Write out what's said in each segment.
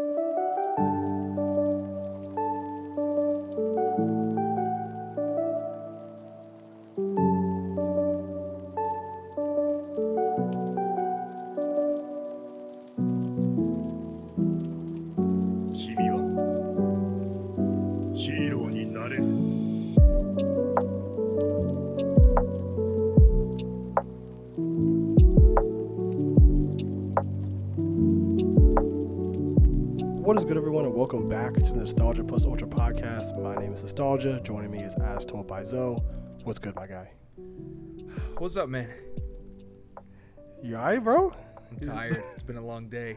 君 the Nostalgia Plus Ultra podcast. My name is Nostalgia. Joining me is As Told by Zoe. What's good, my guy? What's up, man? You all right, bro? I'm tired. it's been a long day.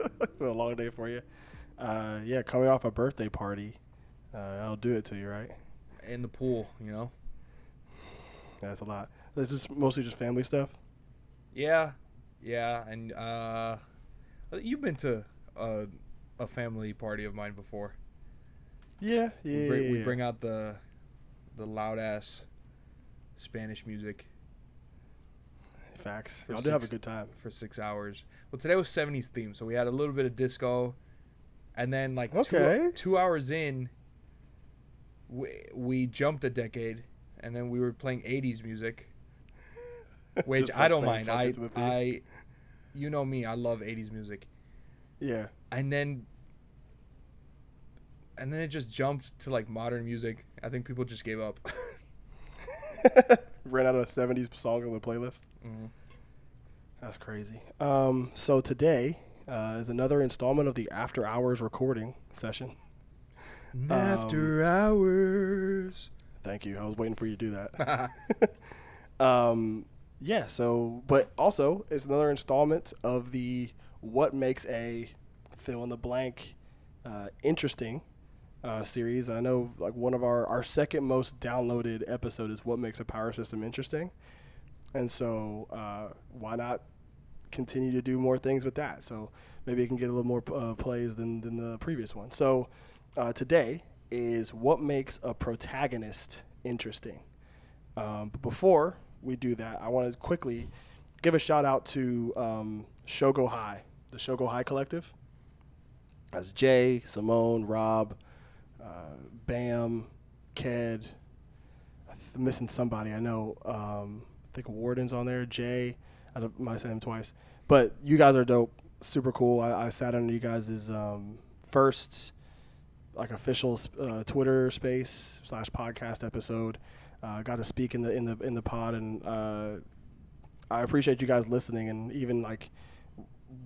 it's been a long day for you. Uh, yeah, coming off a birthday party. Uh, I'll do it to you, right? In the pool, you know? That's a lot. This is mostly just family stuff. Yeah. Yeah. And uh, you've been to a, a family party of mine before. Yeah, yeah. we, bring, yeah, we bring out the the loud ass Spanish music facts. Y'all do have a good time. for six hours. Well, today was 70s theme, so we had a little bit of disco. And then, like, Okay. two, two hours in, we, we jumped a decade, and then we were playing 80s music. Which I don't mind. I it to the theme. I you know me, I love 80s music. Yeah. And then and then it just jumped to like modern music. I think people just gave up. Ran out of 70s song on the playlist. Mhm. That's crazy. Um, so today uh, is another installment of the After Hours recording session. After hours. Thank you. I was waiting for you to do that. um, yeah. So, but also it's another installment of the what makes a fill in the blank uh, interesting uh, series. I know like one of our our second most downloaded episode is what makes a power system interesting, and so uh, why not continue to do more things with that? So maybe it can get a little more uh, plays than than the previous one. So uh, today is what makes a protagonist interesting. Um, but before we do that, I want to quickly give a shout out to um, Shogo High, the Shogo High Collective. That's Jay, Simone, Rob, uh, Bam, Ked. I'm missing somebody I know. Um, I think Warden's on there. Jay, I might said him twice. But you guys are dope. Super cool. I, I sat under you guys' um, first like official uh, Twitter space slash podcast episode. Uh, got to speak in the in the in the pod, and uh, I appreciate you guys listening and even like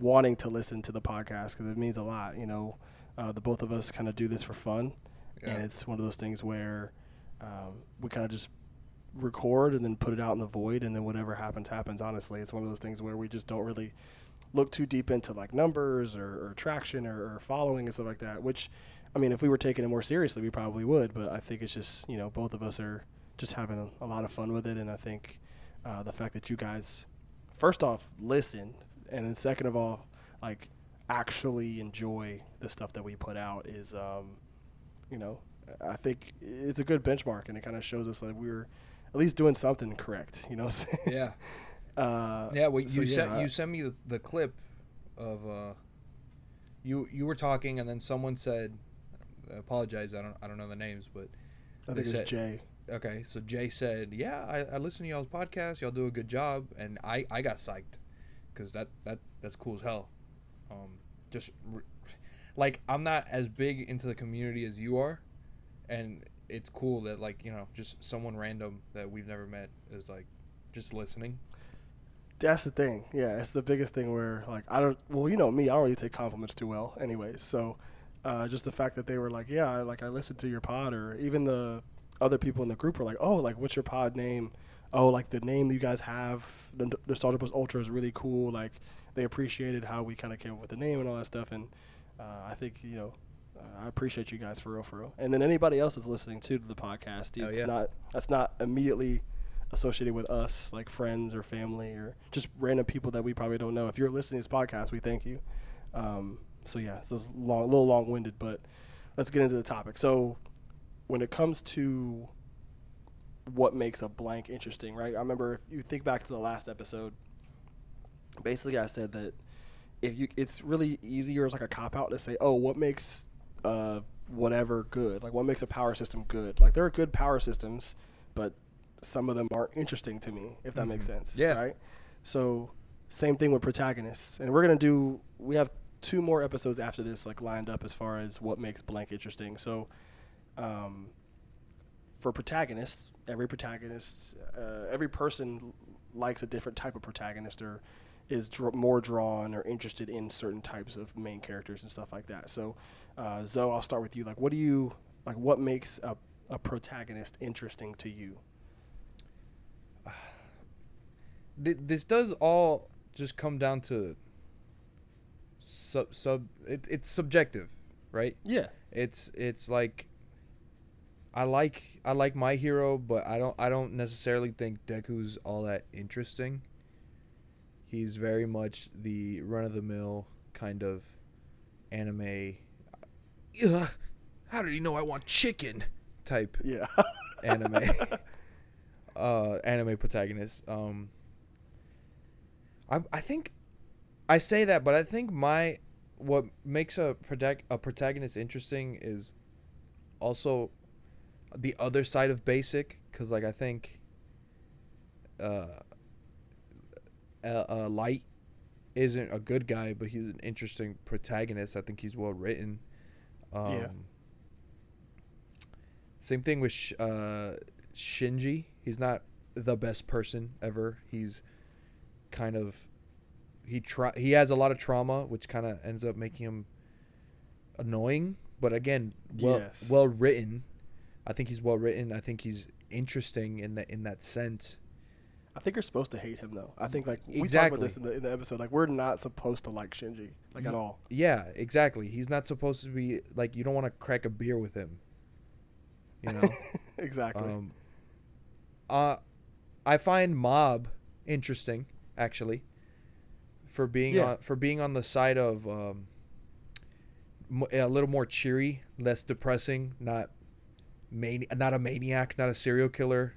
wanting to listen to the podcast because it means a lot. You know, uh, the both of us kind of do this for fun, and it's one of those things where um, we kind of just record and then put it out in the void, and then whatever happens happens. Honestly, it's one of those things where we just don't really look too deep into like numbers or, or traction or, or following and stuff like that. Which, I mean, if we were taking it more seriously, we probably would. But I think it's just you know both of us are just having a, a lot of fun with it, and I think uh, the fact that you guys, first off, listen, and then second of all, like actually enjoy the stuff that we put out is, um, you know, I think it's a good benchmark, and it kind of shows us that we're at least doing something correct. You know, what I'm saying? Yeah. Uh, Yeah, well, so you sent yeah, you sent me the, the clip of uh, you you were talking and then someone said, I apologize, I don't I don't know the names, but I they think said- it's Jay. okay, so Jay said, yeah, I, I listen to y'all's podcast, y'all do a good job, and I I got psyched because that that that's cool as hell. Um, just re- like I'm not as big into the community as you are, and it's cool that like you know just someone random that we've never met is like just listening. That's the thing. Yeah, it's the biggest thing where like I don't. Well, you know me, I don't really take compliments too well, anyways. So, uh, just the fact that they were like, yeah, like I listened to your pod, or even the other people in the group were like, oh, like what's your pod name? Oh, like the name you guys have, the, the Starter Plus Ultra is really cool. Like they appreciated how we kind of came up with the name and all that stuff, and uh, I think you know. Uh, I appreciate you guys for real, for real. And then anybody else that's listening too to the podcast, Oh, it's yeah. not that's not immediately associated with us, like friends or family or just random people that we probably don't know. If you're listening to this podcast, we thank you. Um, so yeah, so it's long, a little long-winded, but let's get into the topic. So when it comes to what makes a blank interesting, right? I remember if you think back to the last episode, basically I said that if you, it's really easy or it's like a cop out to say, oh, what makes uh whatever good? Like what makes a power system good? Like there are good power systems, but some of them aren't interesting to me. If that makes sense. Yeah. Right. So same thing with protagonists, and we're gonna do. We have two more episodes after this, like lined up as far as what makes blank interesting. So, um, for protagonists, every protagonist, uh, every person likes a different type of protagonist or is dr- more drawn or interested in certain types of main characters and stuff like that. So, uh, Zoe, I'll start with you. Like, what do you like? What makes a, a protagonist interesting to you? Th- this does all just come down to sub sub. It, it's subjective, right? Yeah. It's it's like I like I like my hero, but I don't I don't necessarily think Deku's all that interesting. He's very much the run of the mill kind of anime. Ugh, how did he know I want chicken? Type Yeah. anime uh anime protagonist um i i think i say that but i think my what makes a protag- a protagonist interesting is also the other side of basic cuz like i think uh uh, uh light isn't a good guy but he's an interesting protagonist i think he's well written um Yeah. same thing with Sh- uh, Shinji. He's not the best person ever. He's kind of he try he has a lot of trauma, which kind of ends up making him annoying. But again, well Yes. well written. I think he's well written. I think he's interesting in that in that sense. I think you're supposed to hate him though. I think like we talked about this in the, in the episode. Like we're not supposed to like Shinji like at all. Yeah, exactly. He's not supposed to be like you don't want to crack a beer with him. You know. exactly. Um, uh, I find Mob interesting, actually, for being Yeah. on for being on the side of um, a little more cheery, less depressing, not mani- not a maniac, not a serial killer,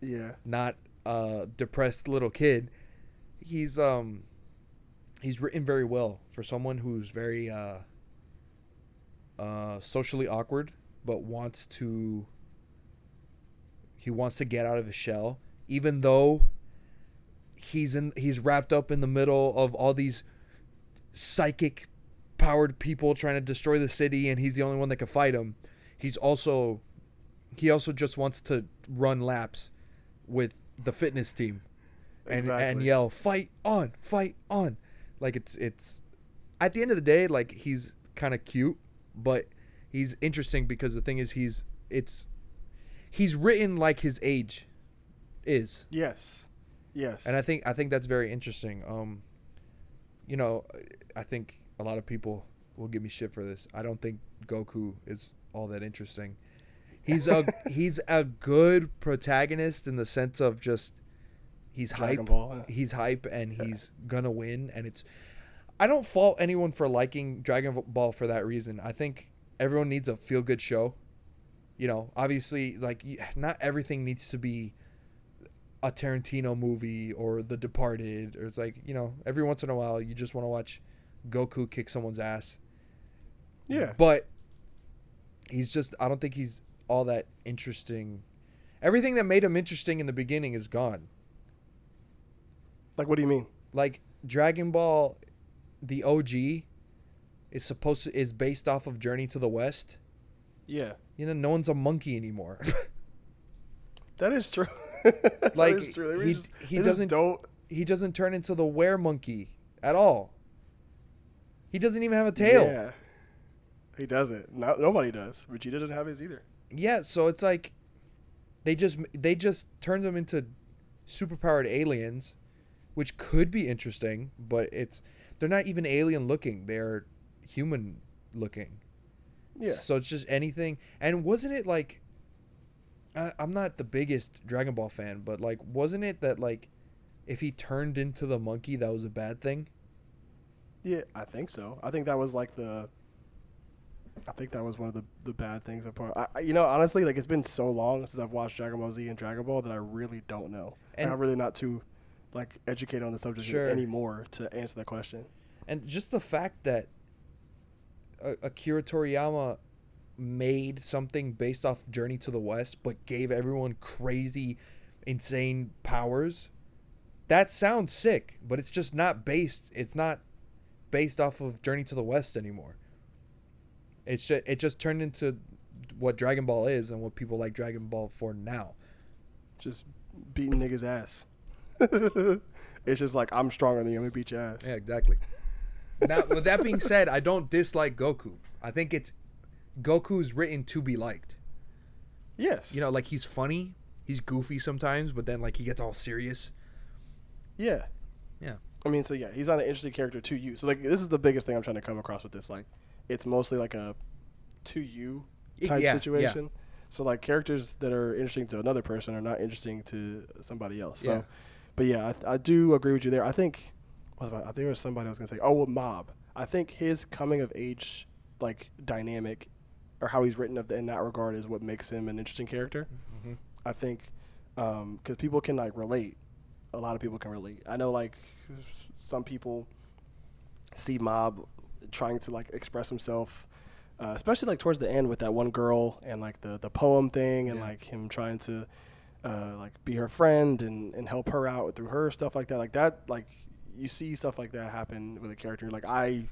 yeah. not a depressed little kid. He's um he's written very well for someone who's very uh uh socially awkward but wants to he wants to get out of his shell even though he's in he's wrapped up in the middle of all these psychic powered people trying to destroy the city and he's the only one that can fight him he's also he also just wants to run laps with the fitness team and and yell fight on fight on like it's it's at the end of the day like he's kind of cute but he's interesting because the thing is he's it's he's written like his age is Yes. Yes. and I think I think that's very interesting. Um, you know, I think a lot of people will give me shit for this. I don't think Goku is all that interesting. He's a he's a good protagonist in the sense of just he's Dragon hype. Ball, yeah. He's hype and he's gonna win. And it's I don't fault anyone for liking Dragon Ball for that reason. I think everyone needs a feel good show. You know, obviously, like not everything needs to be a Tarantino movie or The Departed, or it's like you know, every once in a while you just want to watch Goku kick someone's ass. yeah. But he's just I don't think he's all that interesting. Everything that made him interesting in the beginning is gone. Like what do you mean? Like Dragon Ball the OG is supposed to is based off of Journey to the West. Yeah. You know, no one's a monkey anymore. That is true. Like, is true. He- just- he doesn't- don't he doesn't turn into the were monkey at all. He doesn't even have a tail. Yeah. He doesn't. No, nobody does. Vegeta doesn't have his either. Yeah, so it's like they just they just turned them into superpowered aliens, which could be interesting, but it's they're not even alien looking. They're human looking. Yeah. So it's just anything. And wasn't it like I, I'm not the biggest Dragon Ball fan, but like wasn't it that like if he turned into the monkey that was a bad thing? Yeah, I think so. I think that was like the. I think that was one of the, the bad things. Apart, I, you know, honestly, like it's been so long since I've watched Dragon Ball Z and Dragon Ball that I really don't know. And I'm really not too, like, educated on the subject Sure. anymore to answer that question. and just the fact that Akira Toriyama made something based off Journey to the West, but gave everyone crazy, insane powers. That sounds sick, but it's just not based. It's not based off of Journey to the West anymore. It's just, it just turned into what Dragon Ball is and what people like Dragon Ball for now. Just beating niggas ass. it's just like I'm stronger than you. I'm gonna beat your ass. Yeah, exactly. now, with that being said, I don't dislike Goku. I think it's Goku's written to be liked. Yes. You know, like he's funny, he's goofy sometimes, but then like he gets all serious. Yeah. Yeah. I mean, so yeah, he's not an interesting character to you. So like, this is the biggest thing I'm trying to come across with this. Like, it's mostly like a to you type yeah, yeah. situation. So like, characters that are interesting to another person are not interesting to somebody else. So, Yeah. but yeah, I, th- I do agree with you there. I think, I, think there was somebody I was gonna say. Oh, well, Mob. I think his coming of age like dynamic, or how he's written of in that regard, is what makes him an interesting character. Mhm. I think because people can like relate. A lot of people can relate. I know like some people see Mob trying to like express himself, uh, especially like towards the end with that one girl and like the the poem thing and Yeah. like him trying to uh, like be her friend and and help her out through her stuff like that. Like that like you see stuff like that happen with a character. Like I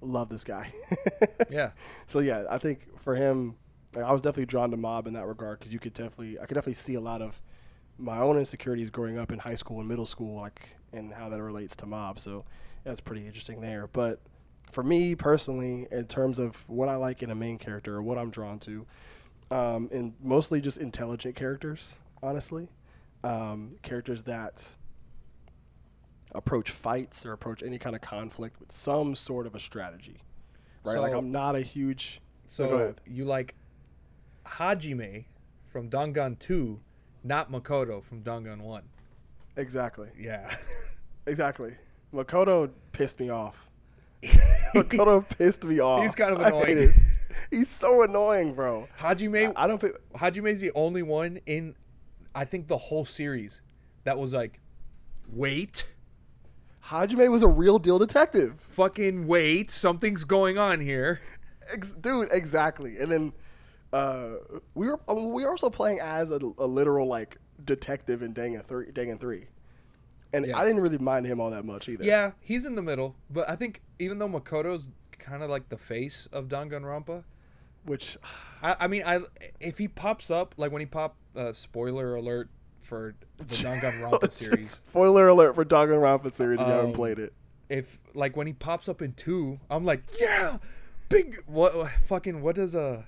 love this guy. Yeah. So yeah, I think for him, like, I was definitely drawn to Mob in that regard because you could definitely, I could definitely see a lot of my own insecurities growing up in high school and middle school, like and how that relates to Mob. So that's pretty interesting there. But for me personally, in terms of what I like in a main character or what I'm drawn to, um, and mostly just intelligent characters, honestly, um, characters that approach fights or approach any kind of conflict with some sort of a strategy. Right, like So- I'm not a huge. So you like Hajime from Dangan 2, not Makoto from Dangan 1. Exactly. Yeah. Exactly. Makoto pissed me off. Makoto pissed me off. He's kind of annoying. He's so annoying, bro. Hajime I don't think Hajime's the only one in I think the whole series that was like wait, Hajime was a real deal detective. fucking wait, something's going on here. Ex- dude, exactly. And then uh, we were I mean, we were also playing as a, a literal like detective in Dangan three, Dangan three, and Yeah. I didn't really mind him all that much either. Yeah, he's in the middle, but I think even though Makoto's kind of like the face of Danganronpa, Which I, I mean, I if he pops up like when he popped, uh, spoiler alert for the Danganronpa series. Spoiler alert for Danganronpa series. If you haven't Um, played it. If like when he pops up in two, I'm like, yeah, big what fucking what does a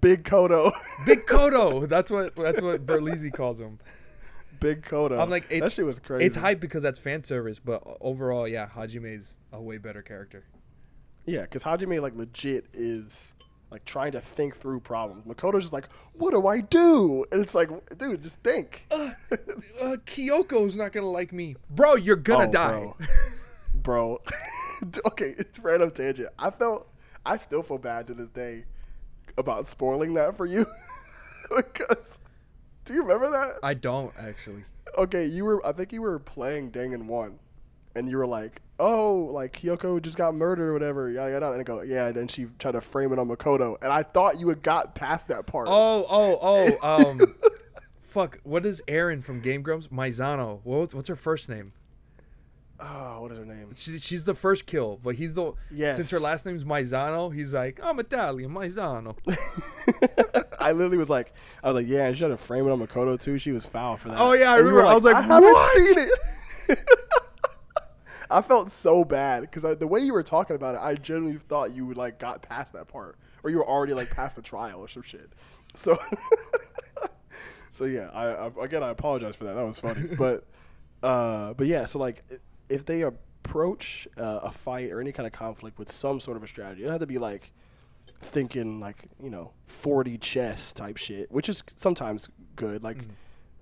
Big Kodo. big Kodo? That's what that's what Berlizzi calls him. Big Kodo. I'm like, it- that shit was crazy. It's hype because that's fan service, but overall, yeah, Hajime's a way better character. Yeah, because Hajime like legit is like trying to think through problems. Makoto's just like, what do I do? And it's like, dude, just think. Uh, Kyoko's not gonna like me, bro. You're gonna Oh, die. bro. bro. okay, it's random tangent. I felt, I still feel bad to this day about spoiling that for you because. Do you remember that? I don't actually. Okay, you were. I think you were playing Dangan one, and you were like, "Oh, like Kyoko just got murdered or whatever." Yada yada. And I go, "Yeah." And then she tried to frame it on Makoto, and I thought you had got past that part. Oh, oh, oh. Um, fuck. What is Arin from Game Grumps? Maizono. What's what's her first name? Oh, what is her name? She, she's the first kill, but he's the Yes. since her last name's Maizono, he's like I'm Italian, Maizono. I literally was like, I was like, yeah, and she had to frame it on Makoto too. She was foul for that. Oh, yeah, I And you were remember. I was like, I haven't "What?" seen it. I felt so bad because the way you were talking about it, I genuinely thought you would like got past that part, or you were already like past the trial or some shit. So, so yeah, I, I again I apologize for that. That was funny, but uh, but yeah, so like if they approach uh, a fight or any kind of conflict with some sort of a strategy, it have to be like thinking like you know 4D chess type shit, which is sometimes good, like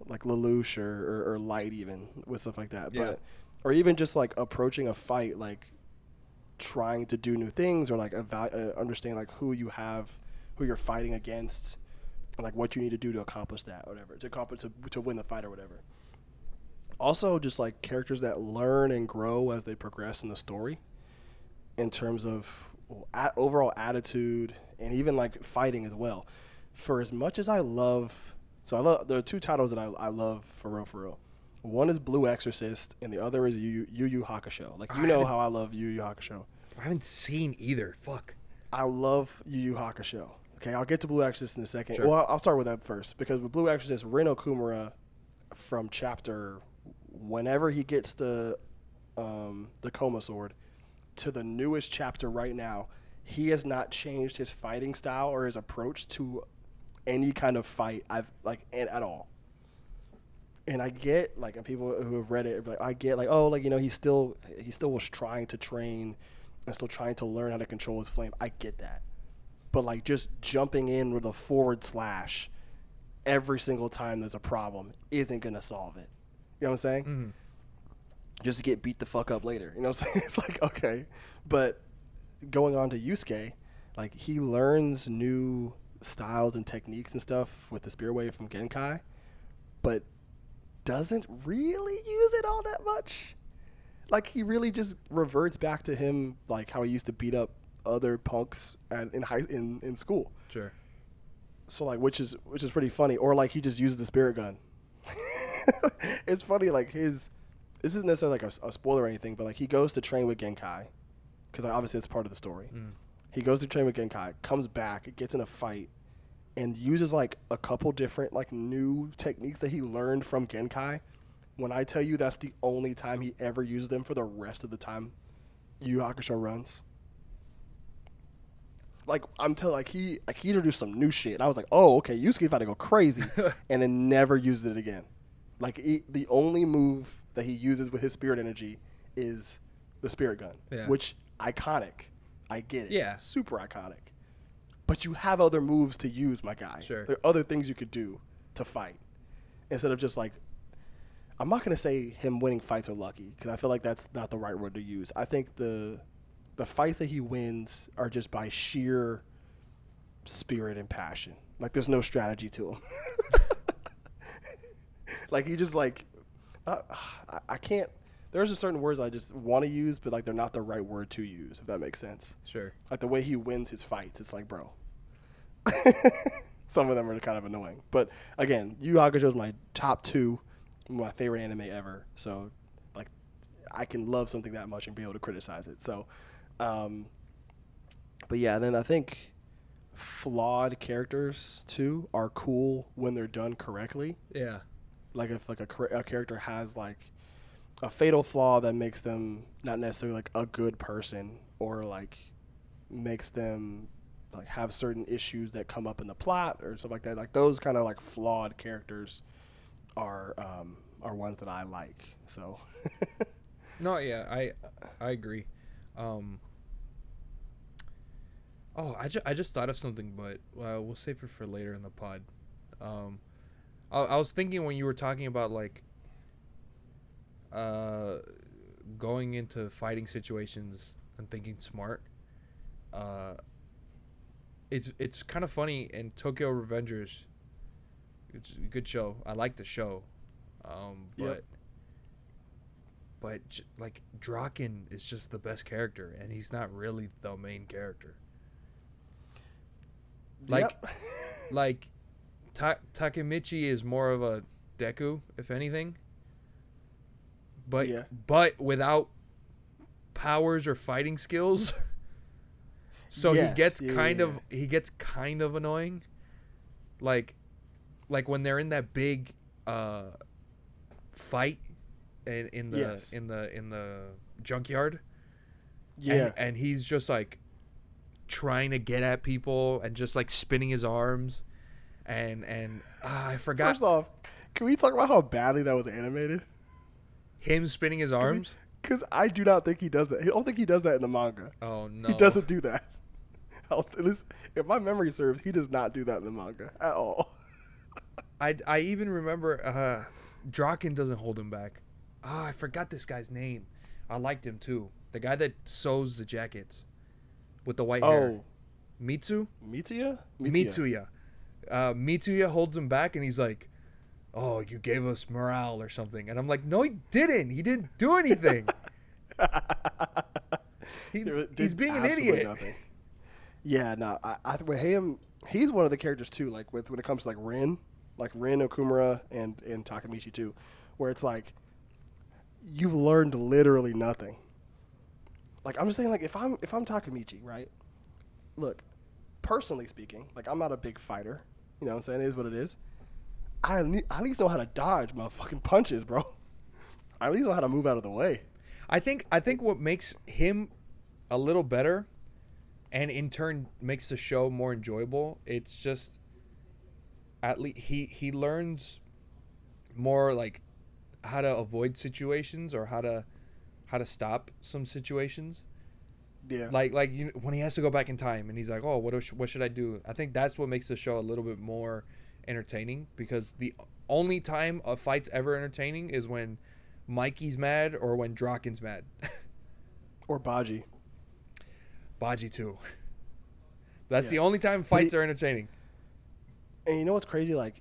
like Lelouch or, or, or Light even with stuff like that. Yeah. But or even just like approaching a fight like trying to do new things or like eva- uh, understanding like who you have, who you're fighting against, and like what you need to do to accomplish that, whatever, to accomplish to, to win the fight or whatever. Also, just like characters that learn and grow as they progress in the story. in terms of overall attitude and even like fighting as well. For as much as I love, so I love there are two titles that I, I love for real for real. One is Blue Exorcist, and the other is Yu Yu, Yu Hakusho. Like you know how I love Yu Yu Hakusho. I haven't seen either. Fuck. I love Yu Yu Hakusho. Okay, I'll get to Blue Exorcist in a second. Sure. Well, I'll start with that first because with Blue Exorcist, Rin Okumura, from chapter, whenever he gets the, um, the Koma sword, to the newest chapter right now, he has not changed his fighting style or his approach to any kind of fight I've like at all. And I get like and people who have read it, like I get like oh like you know he still he still was trying to train and still trying to learn how to control his flame. I get that, but like just jumping in with a forward slash every single time there's a problem isn't gonna solve it. You know what I'm saying? Mm-hmm. Just to get beat the fuck up later. You know what I'm saying? It's like okay, but going on to Yusuke, like he learns new styles and techniques and stuff with the Spirit Wave from Genkai, but doesn't really use it all that much. Like he really just reverts back to him like how he used to beat up other punks at, in high in, in school. Sure. So like which is which is pretty funny. Or like he just uses the spirit gun. it's funny like his this isn't necessarily like a, a spoiler or anything, but like he goes to train with Genkai because obviously it's part of the story. Mm. He goes to train with Genkai, comes back, gets in a fight, and uses like a couple different like new techniques that he learned from Genkai. When I tell you that's the only time he ever used them for the rest of the time Yu Hakusho runs. Like I'm telling, like he like he introduced some new shit. And I was like, oh okay, Yusuke about to go crazy, and then never uses it again. Like he, the only move that he uses with his spirit energy is the spirit gun, Yeah. which iconic. I get it. Yeah. super iconic. But you have other moves to use, my guy. Sure. There are other things you could do to fight instead of just like. I'm not gonna say him winning fights are lucky because I feel like that's not the right word to use. I think the the fights that he wins are just by sheer spirit and passion. Like there's no strategy to him. like he just like uh, I, I can't. There's just certain words I just want to use, but like they're not the right word to use. If that makes sense. Sure. Like the way he wins his fights, it's like, bro. Some of them are kind of annoying, but again, Yu Yu Hakusho is my top two, my favorite anime ever. So, like, I can love something that much and be able to criticize it. So, um, but yeah, then I think flawed characters too are cool when they're done correctly Yeah. Like if like a, a character has like a fatal flaw that makes them not necessarily like a good person or like makes them like have certain issues that come up in the plot or stuff like that like those kind of like flawed characters are um are ones that I like so No, yeah, I I agree. Um, oh, I, ju- I just thought of something, but uh, we'll save it for later in the pod. Um, I, I was thinking when you were talking about like uh, going into fighting situations and thinking smart. Uh, it's it's kind of funny in Tokyo Revengers. It's a good show. I like the show, um, but Yep. but like Draken is just the best character, and he's not really the main character. Like, Yep. like Ta- Takemichi is more of a Deku, if anything. But Yeah. but without powers or fighting skills. so Yes, he gets yeah, kind yeah, of he gets kind of annoying. Like like when they're in that big uh fight in, in the Yes. in the in the junkyard yeah and, and he's just like trying to get at people and just like spinning his arms and and ah, I forgot first off can we talk about how badly that was animated him spinning his arms. because I do not think he does that I don't think he does that in the manga Oh no, He doesn't do that. At least if my memory serves, he does not do that in the manga at all. I I even remember uh, Draken doesn't hold him back. Ah, I forgot this guy's name. I liked him too. The guy that sews the jackets with the white hair. Oh, Mitsu. Mitsuya? Mitsuya. Uh, Mitsuya holds him back and he's like, "Oh, you gave us morale or something," and I'm like, "No, he didn't. He didn't do anything." He's, he's being an idiot. nothing. Yeah, no, I, I with him, he's one of the characters too. Like with when it comes to like Rin, like Rin Okumura and and Takemichi too, where it's like you've learned literally nothing. Like I'm just saying, like if I'm if I'm Takemichi, right? Look, personally speaking, like I'm not a big fighter. You know what I'm saying? It is what it is. I, at least know how to dodge motherfucking punches, bro. I at least know how to move out of the way. I think I think what makes him a little better, and in turn makes the show more enjoyable. It's just at least he he learns more like how to avoid situations or how to how to stop some situations. Yeah. Like like you know, when he has to go back in time and he's like, oh, what what should I do? I think that's what makes the show a little bit more entertaining because the only time a fight's ever entertaining is when Mikey's mad or when Draken's mad. or Baji. Baji too. That's the only time fights he- are entertaining. And you know what's crazy? Like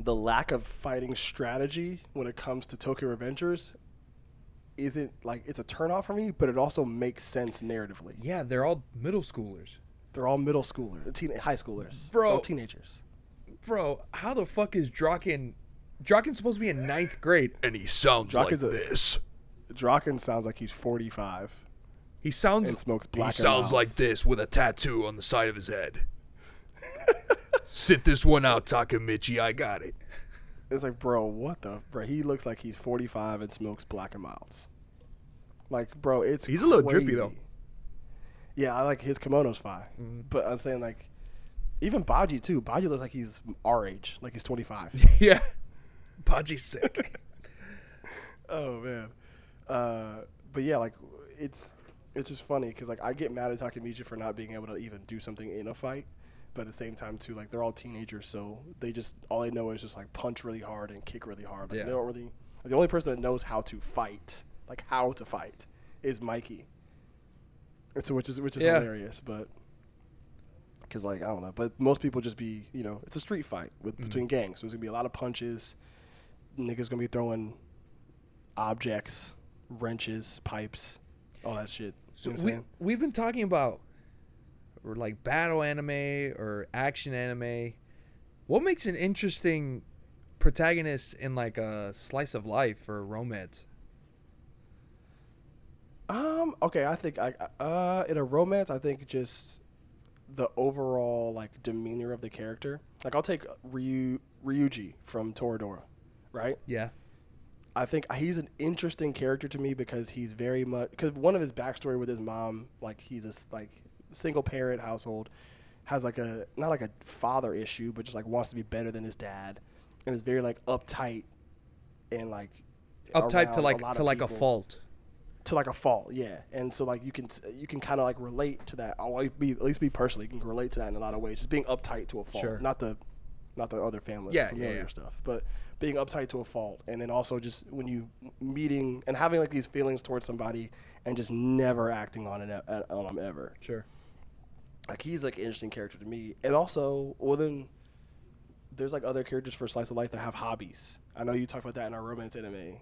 the lack of fighting strategy when it comes to Tokyo Revengers isn't like it's a turnoff for me, but it also makes sense narratively. Yeah, they're all middle schoolers. They're all middle schoolers, uh, teen, high schoolers, Bro. all teenagers. Bro, how the fuck is Draken? Draken's supposed to be in ninth grade. And he sounds Draken's like a- this. Draken sounds like he's 45 He sounds and smokes black. and sounds like this with a tattoo on the side of his head. Sit this one out, Takemichi. I got it. It's like, bro, what the? Bro, he looks like he's 45 and smokes black and milds. Like, bro, it's He's a little drippy, though. Yeah, I like his kimono's fine, Mm-hmm. but I'm saying like, even Baji too. Baji looks like he's our age, like he's 25. yeah. Baji's sick. oh man, uh, but yeah, like it's it's just funny because like I get mad at Takemichi for not being able to even do something in a fight, but at the same time too, like they're all teenagers, so they just all they know is just like punch really hard and kick really hard. Like, Yeah. They don't really. The only person that knows how to fight, like how to fight, is Mikey. And so which is which is Yeah. hilarious, but. Cause like I don't know, but most people just be you know it's a street fight with mm-hmm. between gangs, so there's gonna be a lot of punches. Niggas gonna be throwing objects, wrenches, pipes, all that shit. So you know we we've been talking about or like battle anime or action anime. What makes an interesting protagonist in like a slice of life or romance? Um. Okay. I think I uh in a romance, I think just the overall like demeanor of the character. Like I'll take Ryu Ryuji from Toradora, right? Yeah. I think he's an interesting character to me because he's very much because one of his backstory with his mom, like he's a like single parent household, has like a not like a father issue, but just like wants to be better than his dad, and is very like uptight and like Uptight to like to like a fault. to like a fault, yeah. And so like you can you can kind of like relate to that. I'll be at least be personally you can relate to that in a lot of ways. Just being uptight to a fault, Sure. not the not the other family Yeah, yeah, familiar yeah. stuff, but being uptight to a fault, and then also just when you meeting and having like these feelings towards somebody and just never acting on it on them ever. Sure. Like he's like an interesting character to me, and also well then. There's like other characters for slice of life that have hobbies. I know you talked about that in our romance anime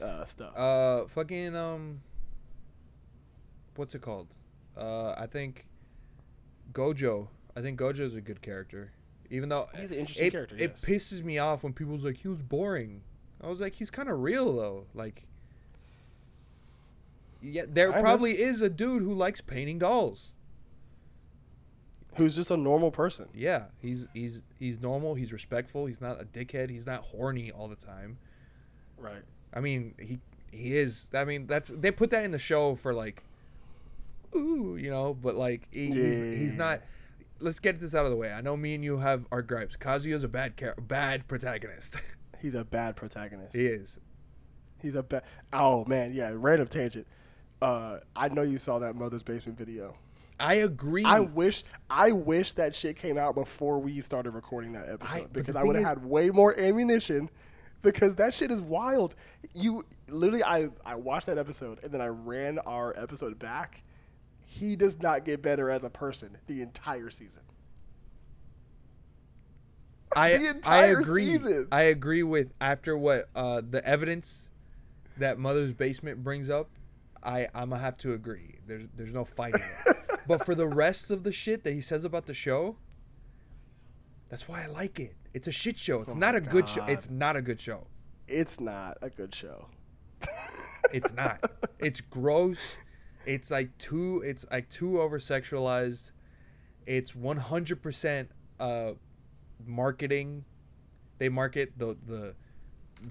uh, stuff. Uh, fucking um, what's it called? Uh, I think Gojo. I think Gojo is a good character, even though He's an interesting it, character, It yes. pisses me off when people's like he was boring. I was like, he's kind of real though. Like, yeah, there Kinda. probably is a dude who likes painting dolls. Who's just a normal person. Yeah, he's he's he's normal. He's respectful. He's not a dickhead. He's not horny all the time. Right. I mean, he he is. I mean, that's they put that in the show for like, ooh, you know. But like, he, he's he's not. Let's get this out of the way. I know me and you have our gripes. Kazuya's a bad char- bad protagonist. He's a bad protagonist. he is. He's a bad. Oh man, yeah. Random tangent. Uh, I know you saw that Mother's Basement video. I agree. I wish, I wish that shit came out before we started recording that episode the because I would have had way more ammunition. Because that shit is wild. You literally, I I watched that episode and then I ran our episode back. He does not get better as a person the entire season. I the I entire agree. season. I agree with after what uh, the evidence that Mother's Basement brings up. I I'm gonna have to agree. There's there's no fighting. but for the rest of the shit that he says about the show, that's why I like it. It's a shit show. It's Oh not a good show. It's not a good show. It's not a good show. It's not. it's gross. It's like too. It's like too over sexualized. It's one hundred percent uh marketing. They market the the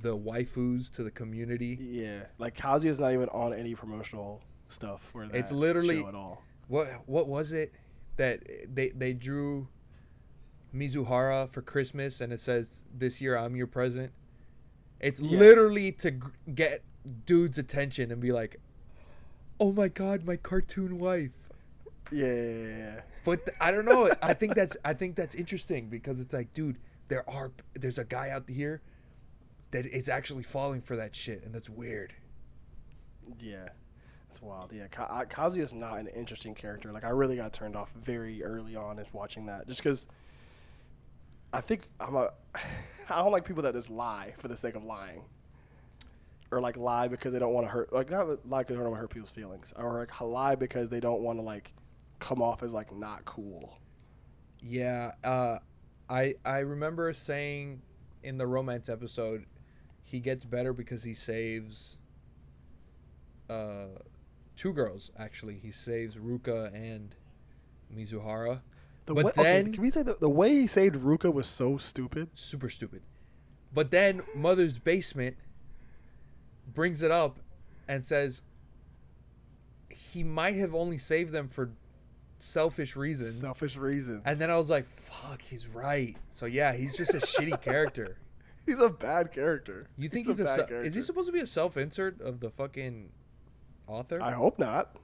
the waifus to the community. Yeah, like Kazuya's not even on any promotional stuff for that It's literally- show at all. What what was it that they they drew Mizuhara for Christmas and it says this year I'm your present. It's Yeah. literally to g- get dudes' attention and be like, "Oh my god, my cartoon wife." Yeah. But th- I don't know. I think that's I think that's interesting because it's like, dude, there are there's a guy out here that is actually falling for that shit, and that's weird. Yeah, that's wild. Yeah, Ka- I- Kazuya's not an interesting character. Like I really got turned off very early on in watching that, just because I think I'm a I don't like people that just lie for the sake of lying, or like lie because they don't want to hurt like not lie because they don't want to hurt people's feelings, or like lie because they don't want to like come off as like not cool. Yeah, uh, I I remember saying in the romance episode, he gets better because he saves uh, two girls. Actually, he saves Ruka and Mizuhara. The But way, okay, then- can we say that the way he saved Ruka was so stupid? Super stupid. But then Mother's Basement brings it up and says he might have only saved them for selfish reasons. Selfish reasons. And then I was like, fuck, he's right. So yeah, he's just a shitty character. He's a bad character. You think he's, a, bad se- is he supposed to be a self insert of the fucking author? I hope not.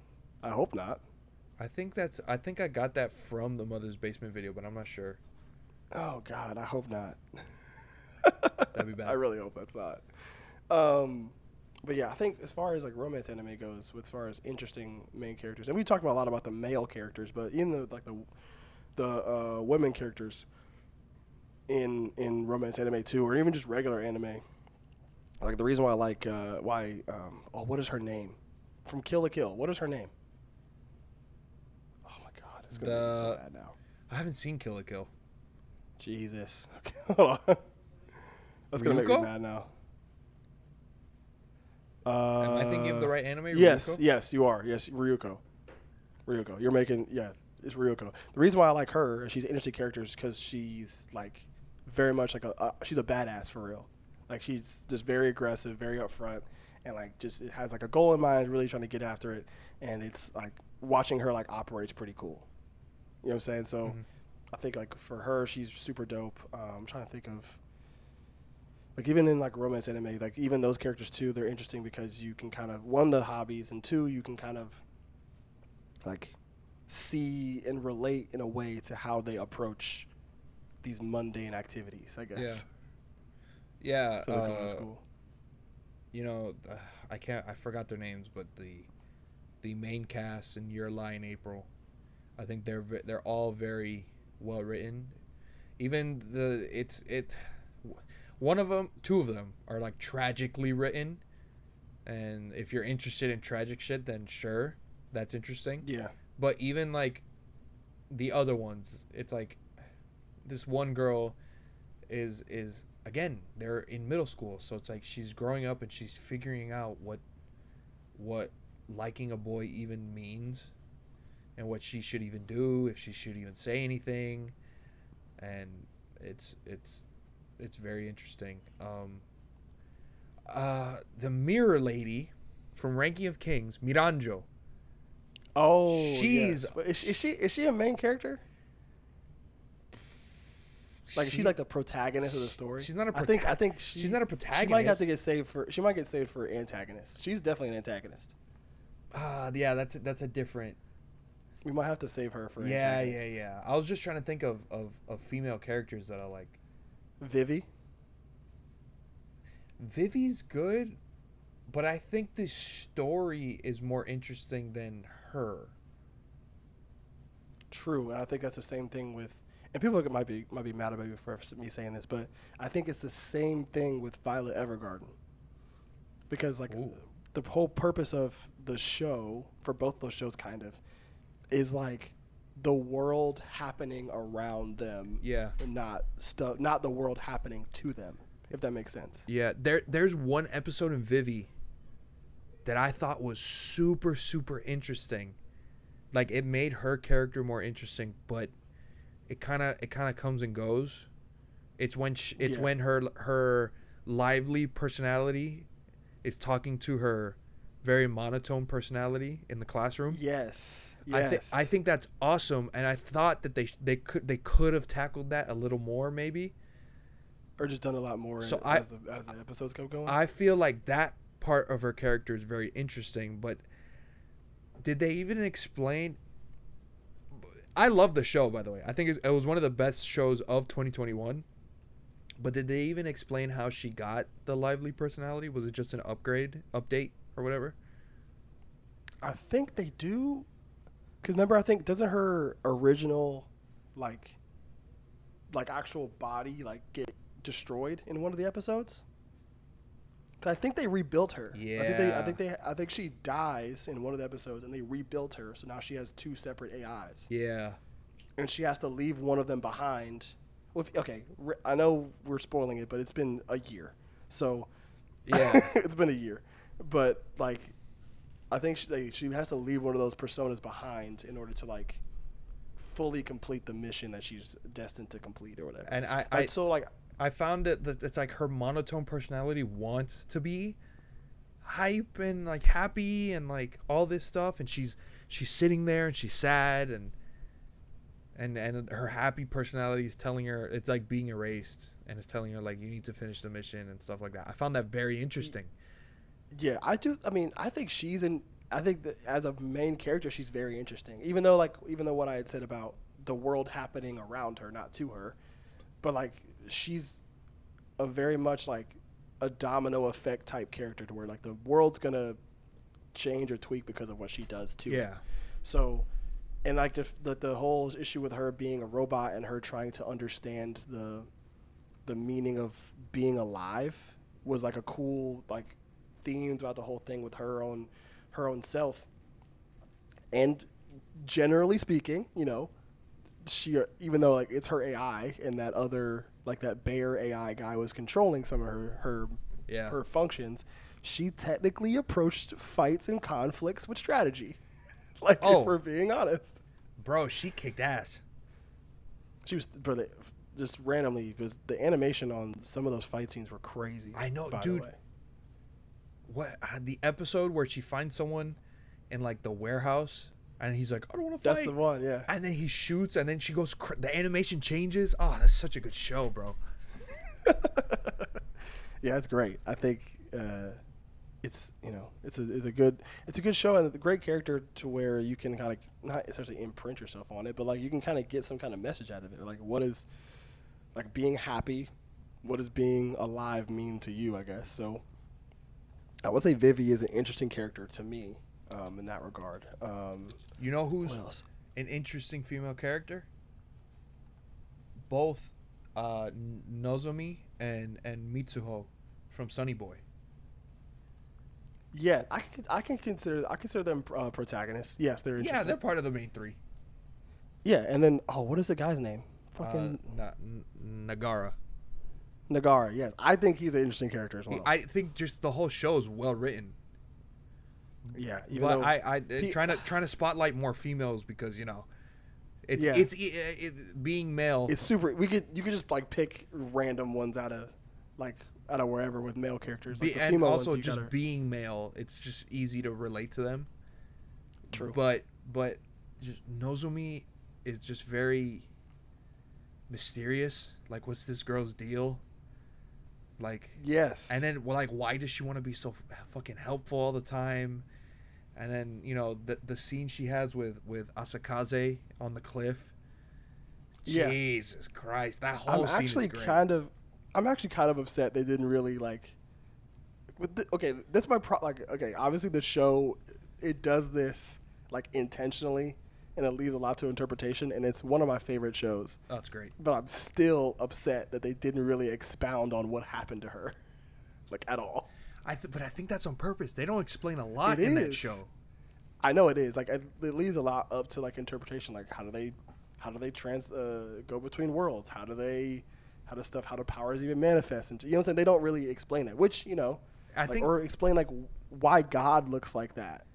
I hope not. I think that's I think I got that from the Mother's Basement video, but I'm not sure. Oh God, I hope not. That'd be bad. I really hope that's not. Um, but yeah, I think as far as like romance anime goes, as far as interesting main characters, and we talked about a lot about the male characters, but even the like the the uh, women characters in in romance anime too, or even just regular anime. Like the reason why I like uh, why um, oh what is her name from Kill la Kill? What is her name? Oh my God, it's gonna be so bad now. I haven't seen Kill la Kill. Jesus. Okay, hold on. That's gonna make me mad now. Uh, Am I thinking of the right anime? Yes, Ryuko? yes, you are. Yes, Ryuko. Ryuko. You're making yeah, it's Ryuko. The reason why I like her, she's an interesting character, is because she's like very much like a uh, she's a badass for real. Like she's just very aggressive, very upfront, and like just it has like a goal in mind, really trying to get after it. And it's like watching her like operates pretty cool. You know what I'm saying? So Mhm. I think like for her, she's super dope. Um, I'm trying to think of like even in like romance anime, like even those characters too, they're interesting because you can kind of one the hobbies and two you can kind of like see and relate in a way to how they approach these mundane activities. I guess. Yeah. Yeah. So they're going to uh, school. You know, I can't. I forgot their names, but the the main cast in Your Lie in April, I think they're they're all very well written. Even the it's it, one of them, two of them are like tragically written, and if you're interested in tragic shit, then sure, that's interesting. Yeah. But even like the other ones, it's like this one girl is is again they're in middle school, so it's like she's growing up and she's figuring out what what liking a boy even means and what she should even do if she should even say anything and it's it's it's very interesting um uh the mirror lady from ranking of kings miranjo Oh, She's- yes. Is, is she is she a main character? Like She- she's like the protagonist of the story. she's not a I think I think she, she's not a protagonist. She might have to get saved for. She might get saved for antagonist. She's definitely an antagonist. Ah, yeah, that's that's a different. We might have to save her for. Yeah, antagonist. yeah, yeah. I was just trying to think of, of, of female characters that I like. Vivy. Vivy's good, but I think the story is more interesting than her. True, and I think that's the same thing with. And people might be might be mad about me for me saying this, but I think it's the same thing with Violet Evergarden. Because like Ooh. the whole purpose of the show for both those shows kind of is like the world happening around them Yeah. and not stuff not the world happening to them if that makes sense Yeah, there there's one episode in Vivy that I thought was super super interesting. Like it made her character more interesting, but it kind of it kind of comes and goes. It's when sh it's Yeah. when her her lively personality is talking to her very monotone personality in the classroom. yes Yes. I think I think that's awesome, and I thought that they sh- they could they could have tackled that a little more maybe. or just done a lot more So as, I- the, as the episodes kept going I feel like that part of her character is very interesting, but did they even explain? I love the show, by the way. I think it was one of the best shows of 2021. But did they even explain how she got the lively personality? Was it just an upgrade, update, or whatever? I think they do. Cause remember, I think doesn't her original, like, like actual body like get destroyed in one of the episodes? I think they rebuilt her. I think they. I think they. I think she dies in one of the episodes, and they rebuilt her. So now she has two separate AIs, Yeah. and she has to leave one of them behind. Well, if- okay, I know we're spoiling it, but it's been a year, so Yeah. it's been a year. But like, I think she, like, she has to leave one of those personas behind in order to like fully complete the mission that she's destined to complete or whatever. And I, I Like, so like, I found it that it's like her monotone personality wants to be hype and like happy and like all this stuff and she's she's sitting there and she's sad and and and her happy personality is telling her it's like being erased and it's telling her like you need to finish the mission and stuff like that. I found that very interesting. yeah, I do. I mean, I think she's in. I think that as a main character, she's very interesting. Even though like, even though what I had said about the world happening around her, not to her, but like she's a very much like a domino effect type character to where like the world's gonna change or tweak because of what she does too. Yeah. So, and like the, the the whole issue with her being a robot and her trying to understand the the meaning of being alive was like a cool like theme throughout the whole thing with her own her own self. And generally speaking, you know, she even though like it's her AI and that other like that bear AI guy was controlling some of her her Yeah. her functions, she technically approached fights and conflicts with strategy. like Oh. if we're being honest. Bro, she kicked ass. She was bro, they, just randomly because the animation on some of those fight scenes were crazy. I know, the dude. way. What uh, the episode where she finds someone in like the warehouse and he's like, "I don't want to fight." That's the one, yeah. and then he shoots and then she goes cr- the animation changes oh that's such a good show bro yeah, it's great. I think uh, it's you know it's a it's a good it's a good show and a great character to where you can kind of not essentially imprint yourself on it, but like you can kind of get some kind of message out of it. Like what is like being happy, what does being alive mean to you? I guess so. I would say Vivy is an interesting character to me um, in that regard. Um, you know who's an interesting female character both uh nozomi and and mitsuho from sunny boy Yeah, I can I can consider I consider them uh, protagonists. Yes, they're interesting. yeah they're part of the main three yeah, and then oh, what is the guy's name? uh, Fucking Na- N- nagara Nagara. Yes, I think he's an interesting character as well. i think just the whole show is well written yeah, even but though i i he- trying to trying to spotlight more females because you know it's Yeah. it's it, it, being male it's super. We could you could just like pick random ones out of like out of wherever with male characters. Like Be, and also just gotta- being male, it's just easy to relate to them. True. But but just Nozomi is just very mysterious. Like, what's this girl's deal? Like, yes, and then well, like, why does she want to be so fucking helpful all the time? And then you know the the scene she has with with Asakaze on the cliff. Yeah. Jesus Christ, that whole I'm scene actually is great. kind of I'm actually kind of upset they didn't really like. The, okay, that's my pro. Like, okay, obviously the show it does this like intentionally, and it leaves a lot to interpretation, and it's one of my favorite shows. oh, it's great. but I'm still upset that they didn't really expound on what happened to her, like at all. I th- but I think that's on purpose. They don't explain a lot It in that show. I know it is. Like it, it leaves a lot up to like interpretation. Like how do they, how do they trans uh, go between worlds? How do they, how does stuff, how do powers even manifest? And you know what I'm saying? They don't really explain it. Which you know, I like, think- or explain like why God looks like that.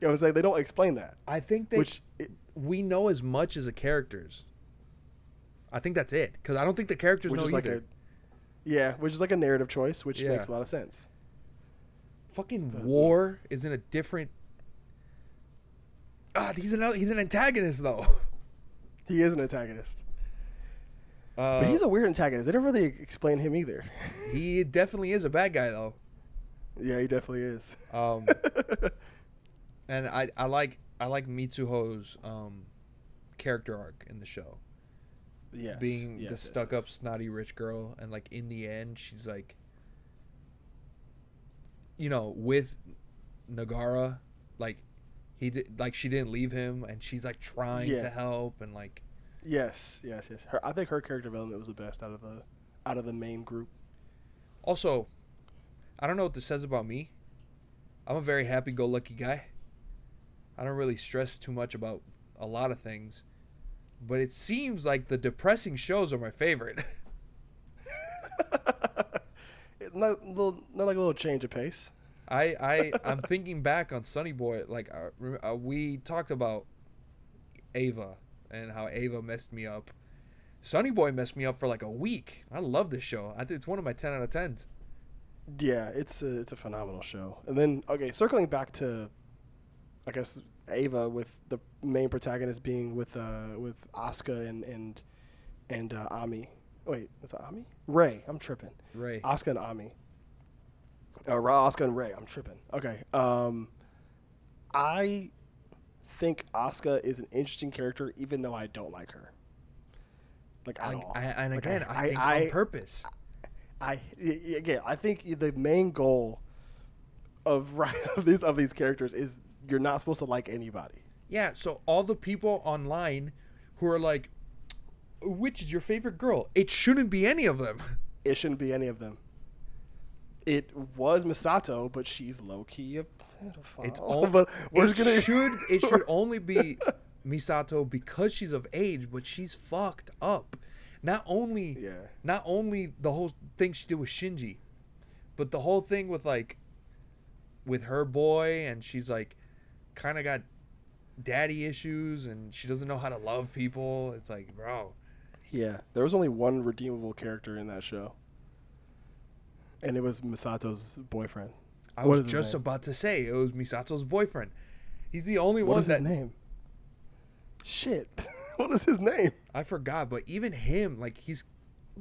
What I'm saying? They don't explain that. I think they Which it, we know as much as the characters. I think that's it because I don't think the characters which know is like either. a, yeah, which is like a narrative choice, which Yeah. makes a lot of sense. Fucking war is in a different. Ah, he's another. He's an antagonist though. He is an antagonist, Uh, but he's a weird antagonist. They don't really explain him either. he definitely is a bad guy though. yeah, he definitely is. Um, and I, I like I like Mitsuho's um, character arc in the show. yes, being yes, the yes, stuck yes. up snotty rich girl and like in the end she's like you know with nagara like he did like she didn't leave him and she's like trying Yeah. to help and like Yes, yes, yes. Her, I think her character development was the best out of the out of the main group. also i don't know what this says about me i'm a very happy-go-lucky guy i don't really stress too much about a lot of things but it seems like the depressing shows are my favorite not, little, not like a little change of pace. I I I'm thinking back on Sunny Boy. Like uh, uh, we talked about Eva and how Eva messed me up. Sunny Boy messed me up for like a week. I love this show. I think it's one of my ten out of tens. Yeah, it's a, it's a phenomenal show. And then okay, circling back to, I guess Eva with the main protagonist being with uh with Asuka and and and uh, Ami. Wait, is it Ami? Rei. I'm tripping. Rei. Asuka and Ami. Uh, Ra, Asuka and Rei. I'm tripping. Okay. Um, I think Asuka is an interesting character, even though I don't like her. Like at I, all. I, and Like, again, I, I- think I- on purpose. I again, I think the main goal of right of these of these characters is you're not supposed to like anybody. Yeah. So all the people online who are like, "Which is your favorite girl?" It shouldn't be any of them. It shouldn't be any of them. It was Misato, but she's low key a pedophile. It's all. but we're it gonna should it should only be Misato because she's of age, but she's fucked up. Not only Yeah. not only the whole thing she did with Shinji, but the whole thing with like with her boy and she's like kind of got daddy issues and she doesn't know how to love people. It's like, bro, Yeah, there was only one redeemable character in that show, and it was Misato's boyfriend. I What was just about to say it was Misato's boyfriend. He's the only What one is that his name? Shit, what is his name? I forgot, but even him, like he's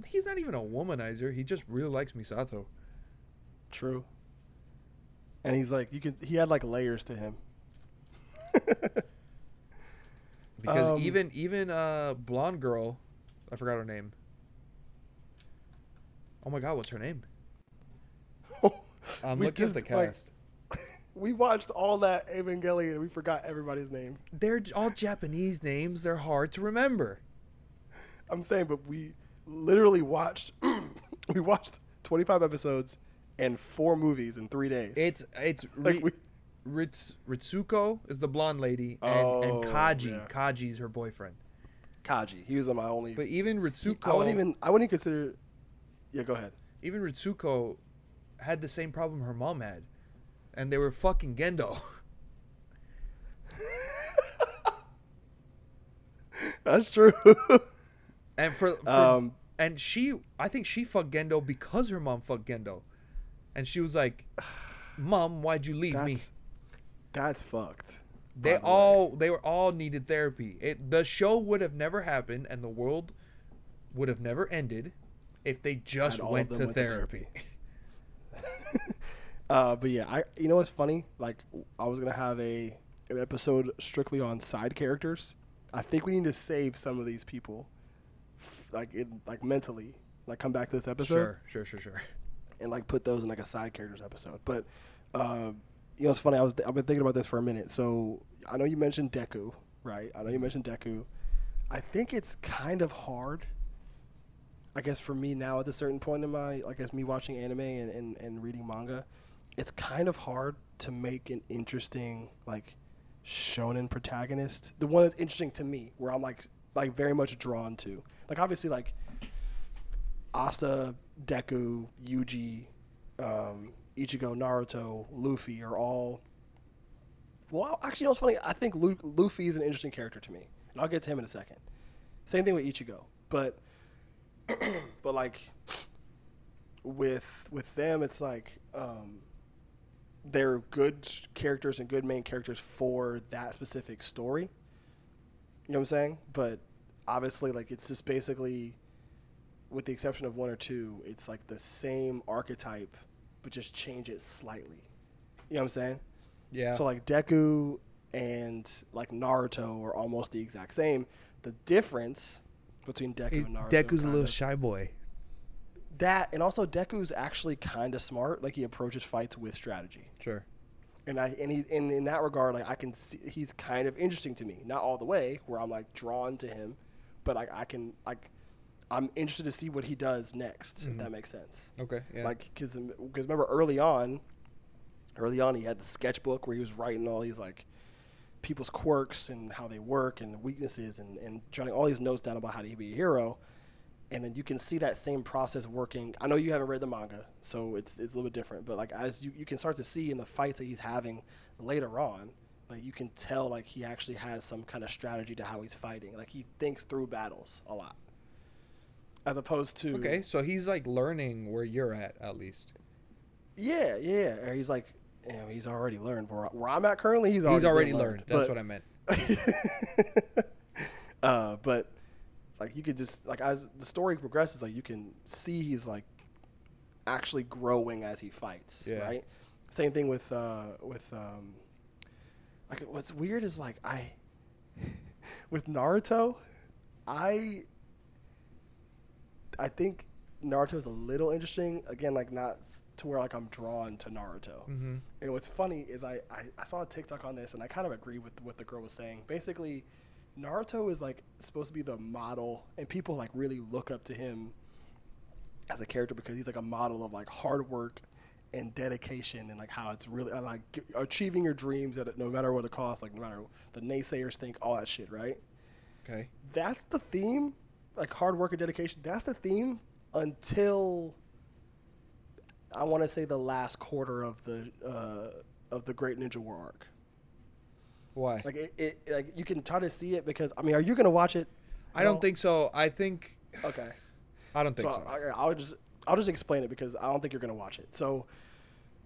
he's not even a womanizer. He just really likes Misato. True. And he's like, you can. He had like layers to him. Because Um, even even uh blonde girl, I forgot her name. Oh my god, what's her name? I'm looking at the just, like, cast. we watched all that Evangelion and we forgot everybody's name. They're all Japanese names. They're hard to remember. I'm saying, but we literally watched. we watched 25 episodes and four movies in three days. It's it's Like we- Rits, Ritsuko is the blonde lady, and, and Oh, Kaji. yeah. Kaji's her boyfriend. Kaji. He was my only. But even Ritsuko, I wouldn't even. I wouldn't consider. Yeah, go ahead. even Ritsuko had the same problem her mom had, and they were fucking Gendo. That's true. And for, for um, and she, I think she fucked Gendo because her mom fucked Gendo, and she was like, "Mom, why'd you leave me?" That's fucked. They the way. all they were all needed therapy. It the show would have never happened, and the world would have never ended if they just And went to went to therapy. Uh, but yeah, I you know what's funny? Like I was gonna have a an episode strictly on side characters. I think we need to save some of these people, like in like mentally, like come back to this episode sure, sure, sure, sure. and like put those in like a side characters episode. But uh, you know, it's funny. I was I've been thinking about this for a minute. So I know you mentioned Deku, right? I know you mentioned Deku. I think it's kind of hard. I guess for me now at a certain point in my, I guess me watching anime and, and, and reading manga, it's kind of hard to make an interesting like shonen protagonist. The one that's interesting to me, where I'm like like very much drawn to. Like obviously like Asta, Deku, Yuji, um, Ichigo, Naruto, Luffy are all. Well, actually, you know what's funny? I think Lu- Luffy is an interesting character to me, and I'll get to him in a second. Same thing with Ichigo, but but like with with them, it's like um, they're good characters and good main characters for that specific story. You know what I'm saying? But obviously, like it's just basically, with the exception of one or two, it's like the same archetype, but just change it slightly. You know what I'm saying? Yeah. So like Deku and like Naruto are almost the exact same. The difference between Deku and Naruto Deku's a little kinda- shy boy. that and also Deku's actually kind of smart. Like he approaches fights with strategy, Sure. and I and he and in that regard, like I can see he's kind of interesting to me. Not all the way where I'm like drawn to him, but like I can like I'm interested to see what he does next. If mm-hmm. that makes sense. Okay. Yeah. Like because because um, remember early on, early on he had the sketchbook where he was writing all these like people's quirks and how they work and weaknesses and, and jotting all these notes down about how to be a hero. And then you can see that same process working. I know you haven't read the manga, so it's it's a little bit different. But like as you, you can start to see in the fights that he's having later on, like you can tell like he actually has some kind of strategy to how he's fighting. Like he thinks through battles a lot. As opposed to okay. So he's like learning where you're at, at least. Yeah, yeah. Or he's like, you know, he's already learned where, where I'm at currently. He's already, he's already been learned. That's but, what I meant. uh, but like you could just like as the story progresses, like you can see he's like actually growing as he fights. Yeah. Right. Same thing with uh, with um, like what's weird is like I with Naruto, I I think Naruto is a little interesting. Again, like not to where like I'm drawn to Naruto. Mm-hmm. And what's funny is I, I, I saw a TikTok on this and I kind of agree with what the girl was saying. Basically, Naruto is like supposed to be the model, and people like really look up to him as a character because he's like a model of like hard work and dedication and like how it's really and, like achieving your dreams at no matter what it costs, like no matter the naysayers think, all that shit, right? Okay. that's the theme like hard work and dedication that's the theme until i want to say the last quarter of the uh, of the great ninja war arc Why? like it, it like you can try to see it because i mean are you gonna watch it I don't Well, think so. I think okay I don't think so so. I, i'll just i'll just explain it because i don't think you're gonna watch it so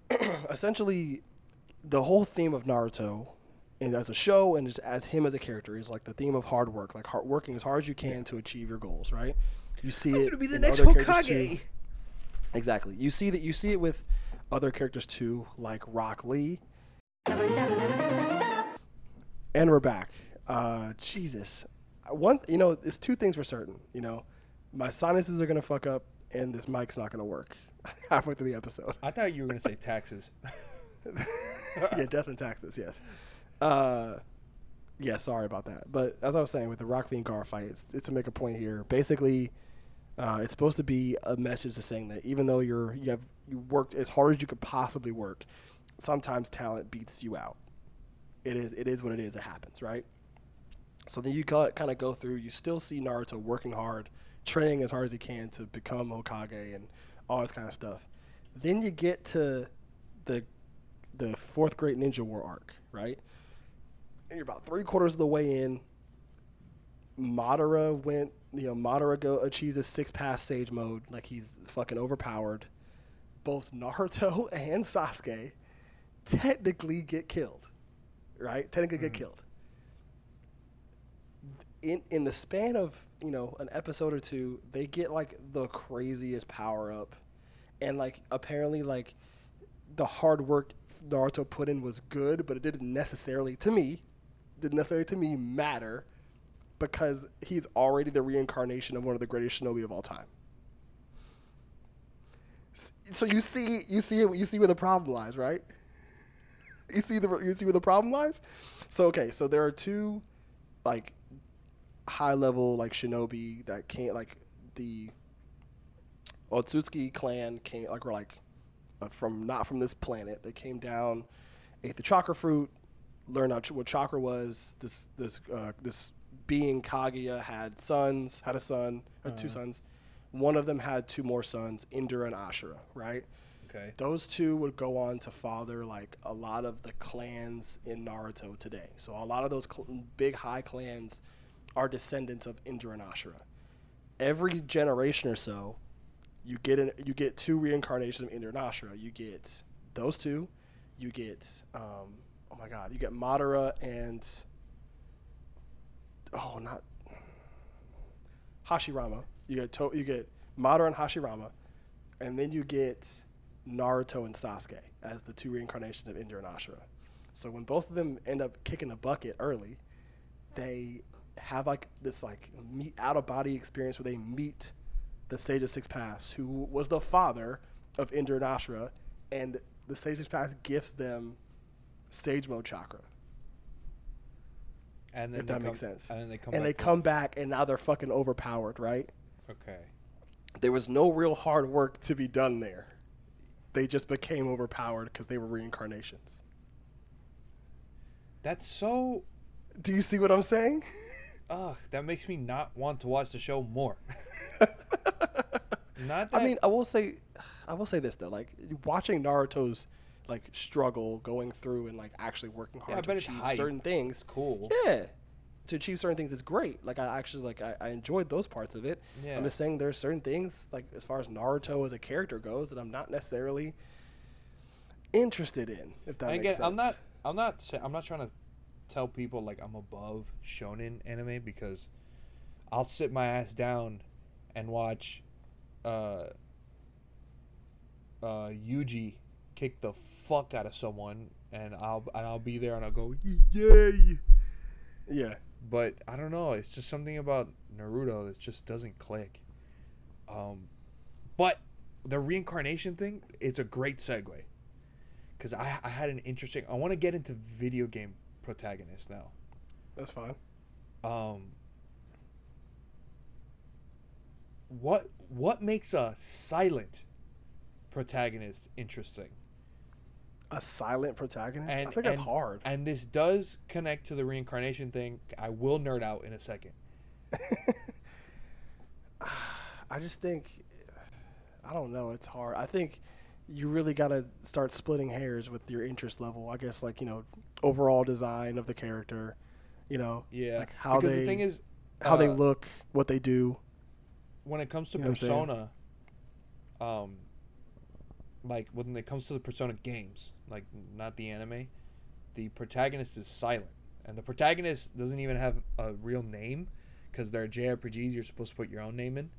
essentially the whole theme of naruto and as a show and just as him as a character is like the theme of hard work like hard working as hard as you can to achieve your goals right you see it in other characters too. Exactly. You see that you see it with other characters too, like Rock Lee. And we're back. Uh, Jesus. One, you know, it's two things for certain. You know, my sinuses are gonna fuck up, and this mic's not gonna work halfway through the episode. I thought you were gonna say taxes. yeah, death and taxes. Yes. Uh, yeah, sorry about that. But as I was saying, with the Rock Lee and Gaara fight, it's, it's to make a point here. Basically, uh, it's supposed to be a message to saying that even though you're you have you worked as hard as you could possibly work, sometimes talent beats you out. It is it is what it is. It happens, right? So then you kind of go through. You still see Naruto working hard, training as hard as he can to become Hokage and all this kind of stuff. Then you get to the the fourth Great Ninja War arc, right? And you're about three quarters of the way in. Madara went, you know, Madara go achieves a Six Paths Sage Mode, like he's fucking overpowered. Both Naruto and Sasuke technically get killed, right? Technically get mm. killed. In in the span of you know an episode or two, they get like the craziest power up, and like apparently like the hard work Naruto put in was good, but it didn't necessarily to me didn't necessarily to me matter because he's already the reincarnation of one of the greatest shinobi of all time. So you see, you see, you see where the problem lies, right? You see the you see where the problem lies. So okay, so there are two, like, high level like shinobi that can't like the Otsutsuki clan came like were like uh, from not from this planet. They came down, ate the chakra fruit, learned out what chakra was. This this uh, this being Kaguya had sons, had a son, had two sons. One of them had two more sons, Indra and Ashura. Right. Okay. Those two would go on to father like a lot of the clans in Naruto today. So a lot of those cl- big high clans are descendants of Indra and Ashura. Every generation or so, you get an, you get two reincarnations of Indra and Ashura. You get those two. You get um, oh my god, you get Madara and oh not Hashirama. You get to, you get Madara and Hashirama, and then you get Naruto and Sasuke as the two reincarnations of Indra and Ashura. So when both of them end up kicking the bucket early, they have like this like meet out of body experience where they meet the Sage of Six Paths, who was the father of Indra and Ashura, and the Sage of Six Paths gifts them Sage Mode Chakra. And then If that come, makes sense. And then they come. and back they come life. back, and now they're fucking overpowered, right? Okay. There was no real hard work to be done there. They just became overpowered because they were reincarnations. That's so. Do you see what I'm saying? Ugh, that makes me not want to watch the show more. not that. I mean, I will say, I will say this though, like watching Naruto's like struggle going through and like actually working hard Yeah, to it's achieve certain things. cool. Yeah, to achieve certain things is great. Like I actually like I, I enjoyed those parts of it. Yeah. I'm just saying there's certain things like as far as Naruto as a character goes that I'm not necessarily interested in. If that And makes again, sense. I'm not. I'm not. I'm not trying to tell people like I'm above shonen anime because I'll sit my ass down and watch uh uh Yuji kick the fuck out of someone and I'll and I'll be there and I'll go yay. Yeah. But I don't know. It's just something about Naruto that just doesn't click. Um, but the reincarnation thing, it's a great segue. Because I, I had an interesting. I want to get into video game protagonists now. That's fine. Um, what what makes a silent protagonist interesting? A silent protagonist. And I think that's hard. And this does connect to the reincarnation thing. I will nerd out in a second. I just think I don't know. It's hard. I think you really got to start splitting hairs with your interest level. I guess like you know overall design of the character. You know, Yeah, like how because they the thing is, how they uh, look, what they do. when it comes to You know what I'm saying? persona um like when it comes to the persona games like not the anime the protagonist is silent. And the protagonist doesn't even have a real name because they're jrpgs you're supposed to put your own name in.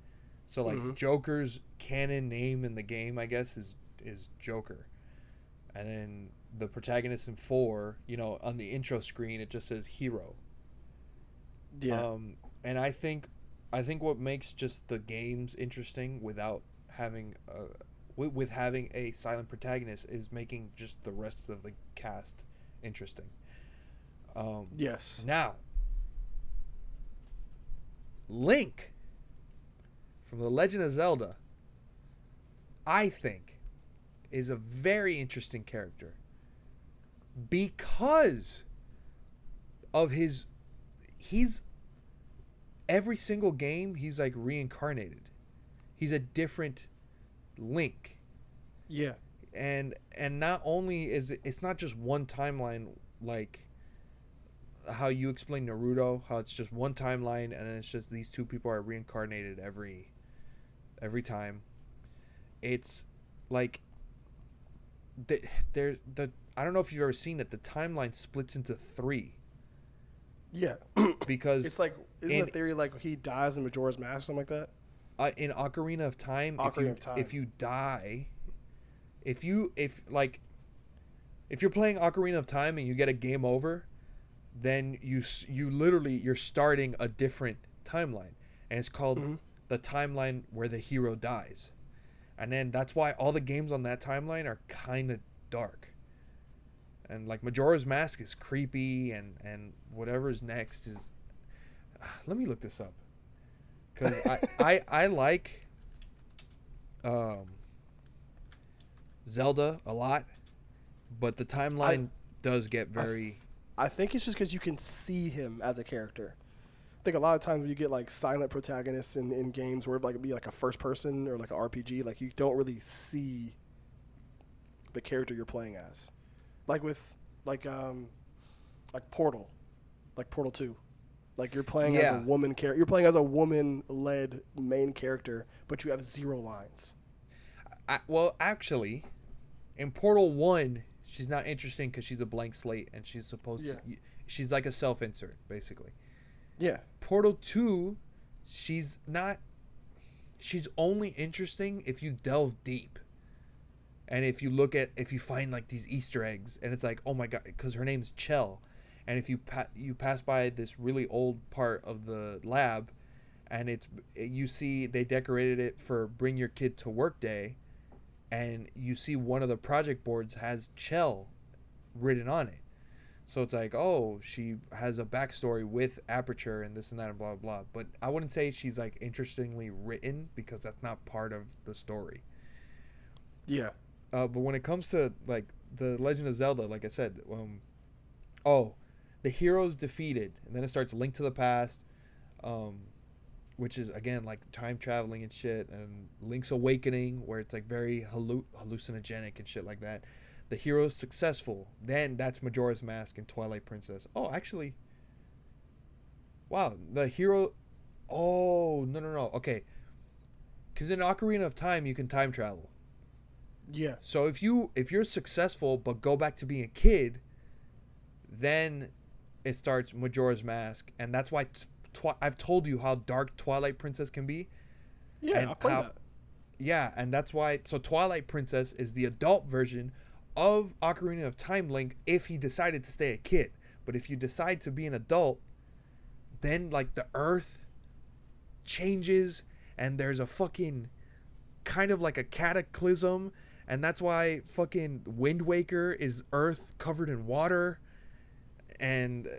So like Mhm. joker's canon name in the game i guess is is joker. And then the protagonist in four you know on the intro screen it just says hero. Yeah, um, and I think, I think what makes just the games interesting without having, uh, with, with having a silent protagonist is making just the rest of the cast interesting. Um, yes. Now, Link from The Legend of Zelda, I think, is a very interesting character because of his. He's. Every single game, he's like reincarnated. He's a different Link Yeah, and and not only is it, it's not just one timeline like how you explain Naruto, how it's just one timeline and it's just these two people are reincarnated every every time. It's like the, there the I don't know if you've ever seen it. The timeline splits into three yeah. because it's like isn't in- the theory like he dies in Majora's Mask or something like that? Uh, in Ocarina of Time, if you of Time. if you die, if you if like if you're playing Ocarina of Time and you get a game over, then you you literally you're starting a different timeline, and it's called Mhm. the timeline where the hero dies, and then that's why all the games on that timeline are kind of dark. And like Majora's Mask is creepy, and and whatever's next is. Let me look this up because I, I I like um Zelda a lot, but the timeline does get very. I think it's just because you can see him as a character. I think a lot of times when you get like silent protagonists in, in games where it like be like a first person or like an RPG, like you don't really see the character you're playing as. Like with like um like Portal, like Portal Two, like you're playing as a woman character. You're playing as a woman led main character, but you have zero lines. I, well, actually, in Portal One, she's not interesting because she's a blank slate and she's supposed Yeah. to. She's like a self insert, basically. Yeah, Portal 2, she's not she's only interesting if you delve deep. And if you look at if you find like these easter eggs and it's like, "Oh my god, cuz her name's Chell." And if you pa- you pass by this really old part of the lab and it's you see they decorated it for bring your kid to work day and you see one of the project boards has Chell written on it. So it's like, oh, she has a backstory with Aperture and this and that and blah blah. blah. But I wouldn't say she's like interestingly written because that's not part of the story. yeah, Uh, but when it comes to like the Legend of Zelda, like I said, um, oh, the hero's defeated, and then it starts Link to the Past, um, which is again like time traveling and shit, and Link's Awakening, where it's like very hallu- hallucinogenic and shit like that. The hero's successful, then that's Majora's Mask and Twilight Princess. Oh, actually, wow, the hero. Oh no no no okay, because in Ocarina of Time you can time travel. yeah, So if you if you're successful but go back to being a kid, then it starts Majora's Mask, and that's why t- twi- I've told you how dark Twilight Princess can be. yeah. And I played how- that. Yeah, and that's why. So Twilight Princess is the adult version of Ocarina of Time Link if he decided to stay a kid. But if you decide to be an adult, then like the Earth changes, and there's a fucking kind of like a cataclysm, and that's why fucking Wind Waker is Earth covered in water, and uh,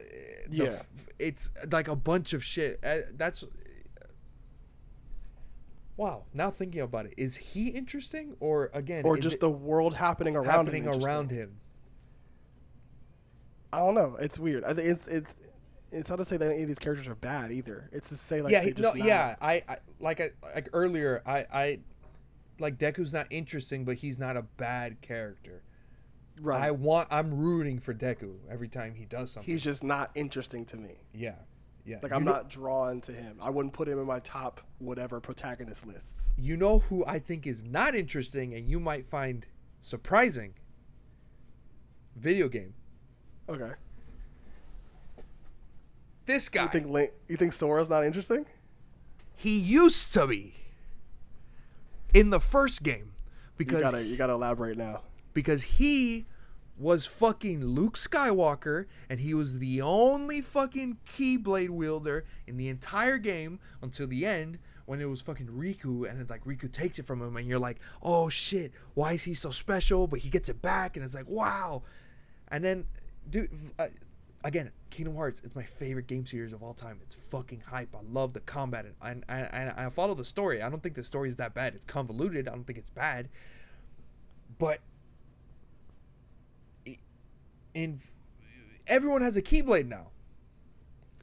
the Yeah. f- it's like a bunch of shit. Uh, that's wow. Now thinking about it, is he interesting or again, Or just the world happening around happening him. around him? I don't know. It's weird. I think it's it's it's not to say that any of these characters are bad either. It's to say like yeah, no, not- yeah. I, I like I like earlier. I I like Deku's not interesting, but he's not a bad character. Right. I want. I'm rooting for Deku every time he does something. He's just not interesting to me. yeah, yeah. Like You I'm know- not drawn to him. I wouldn't put him in my top whatever protagonist lists. You know who I think is not interesting, and you might find surprising. Video game. Okay. This guy. You think Link, you think Sora's not interesting? He used to be in the first game You because gotta you gotta elaborate now. Because he was fucking Luke Skywalker and he was the only fucking Keyblade wielder in the entire game until the end when it was fucking Riku and it's like Riku takes it from him and you're like, "Oh shit, why is he so special?" but he gets it back and it's like, "Wow." And then dude uh, again, Kingdom Hearts is my favorite game series of all time. It's fucking hype. I love the combat and and, and I follow the story. I don't think the story is that bad. It's convoluted. I don't think it's bad. But in everyone has a keyblade now.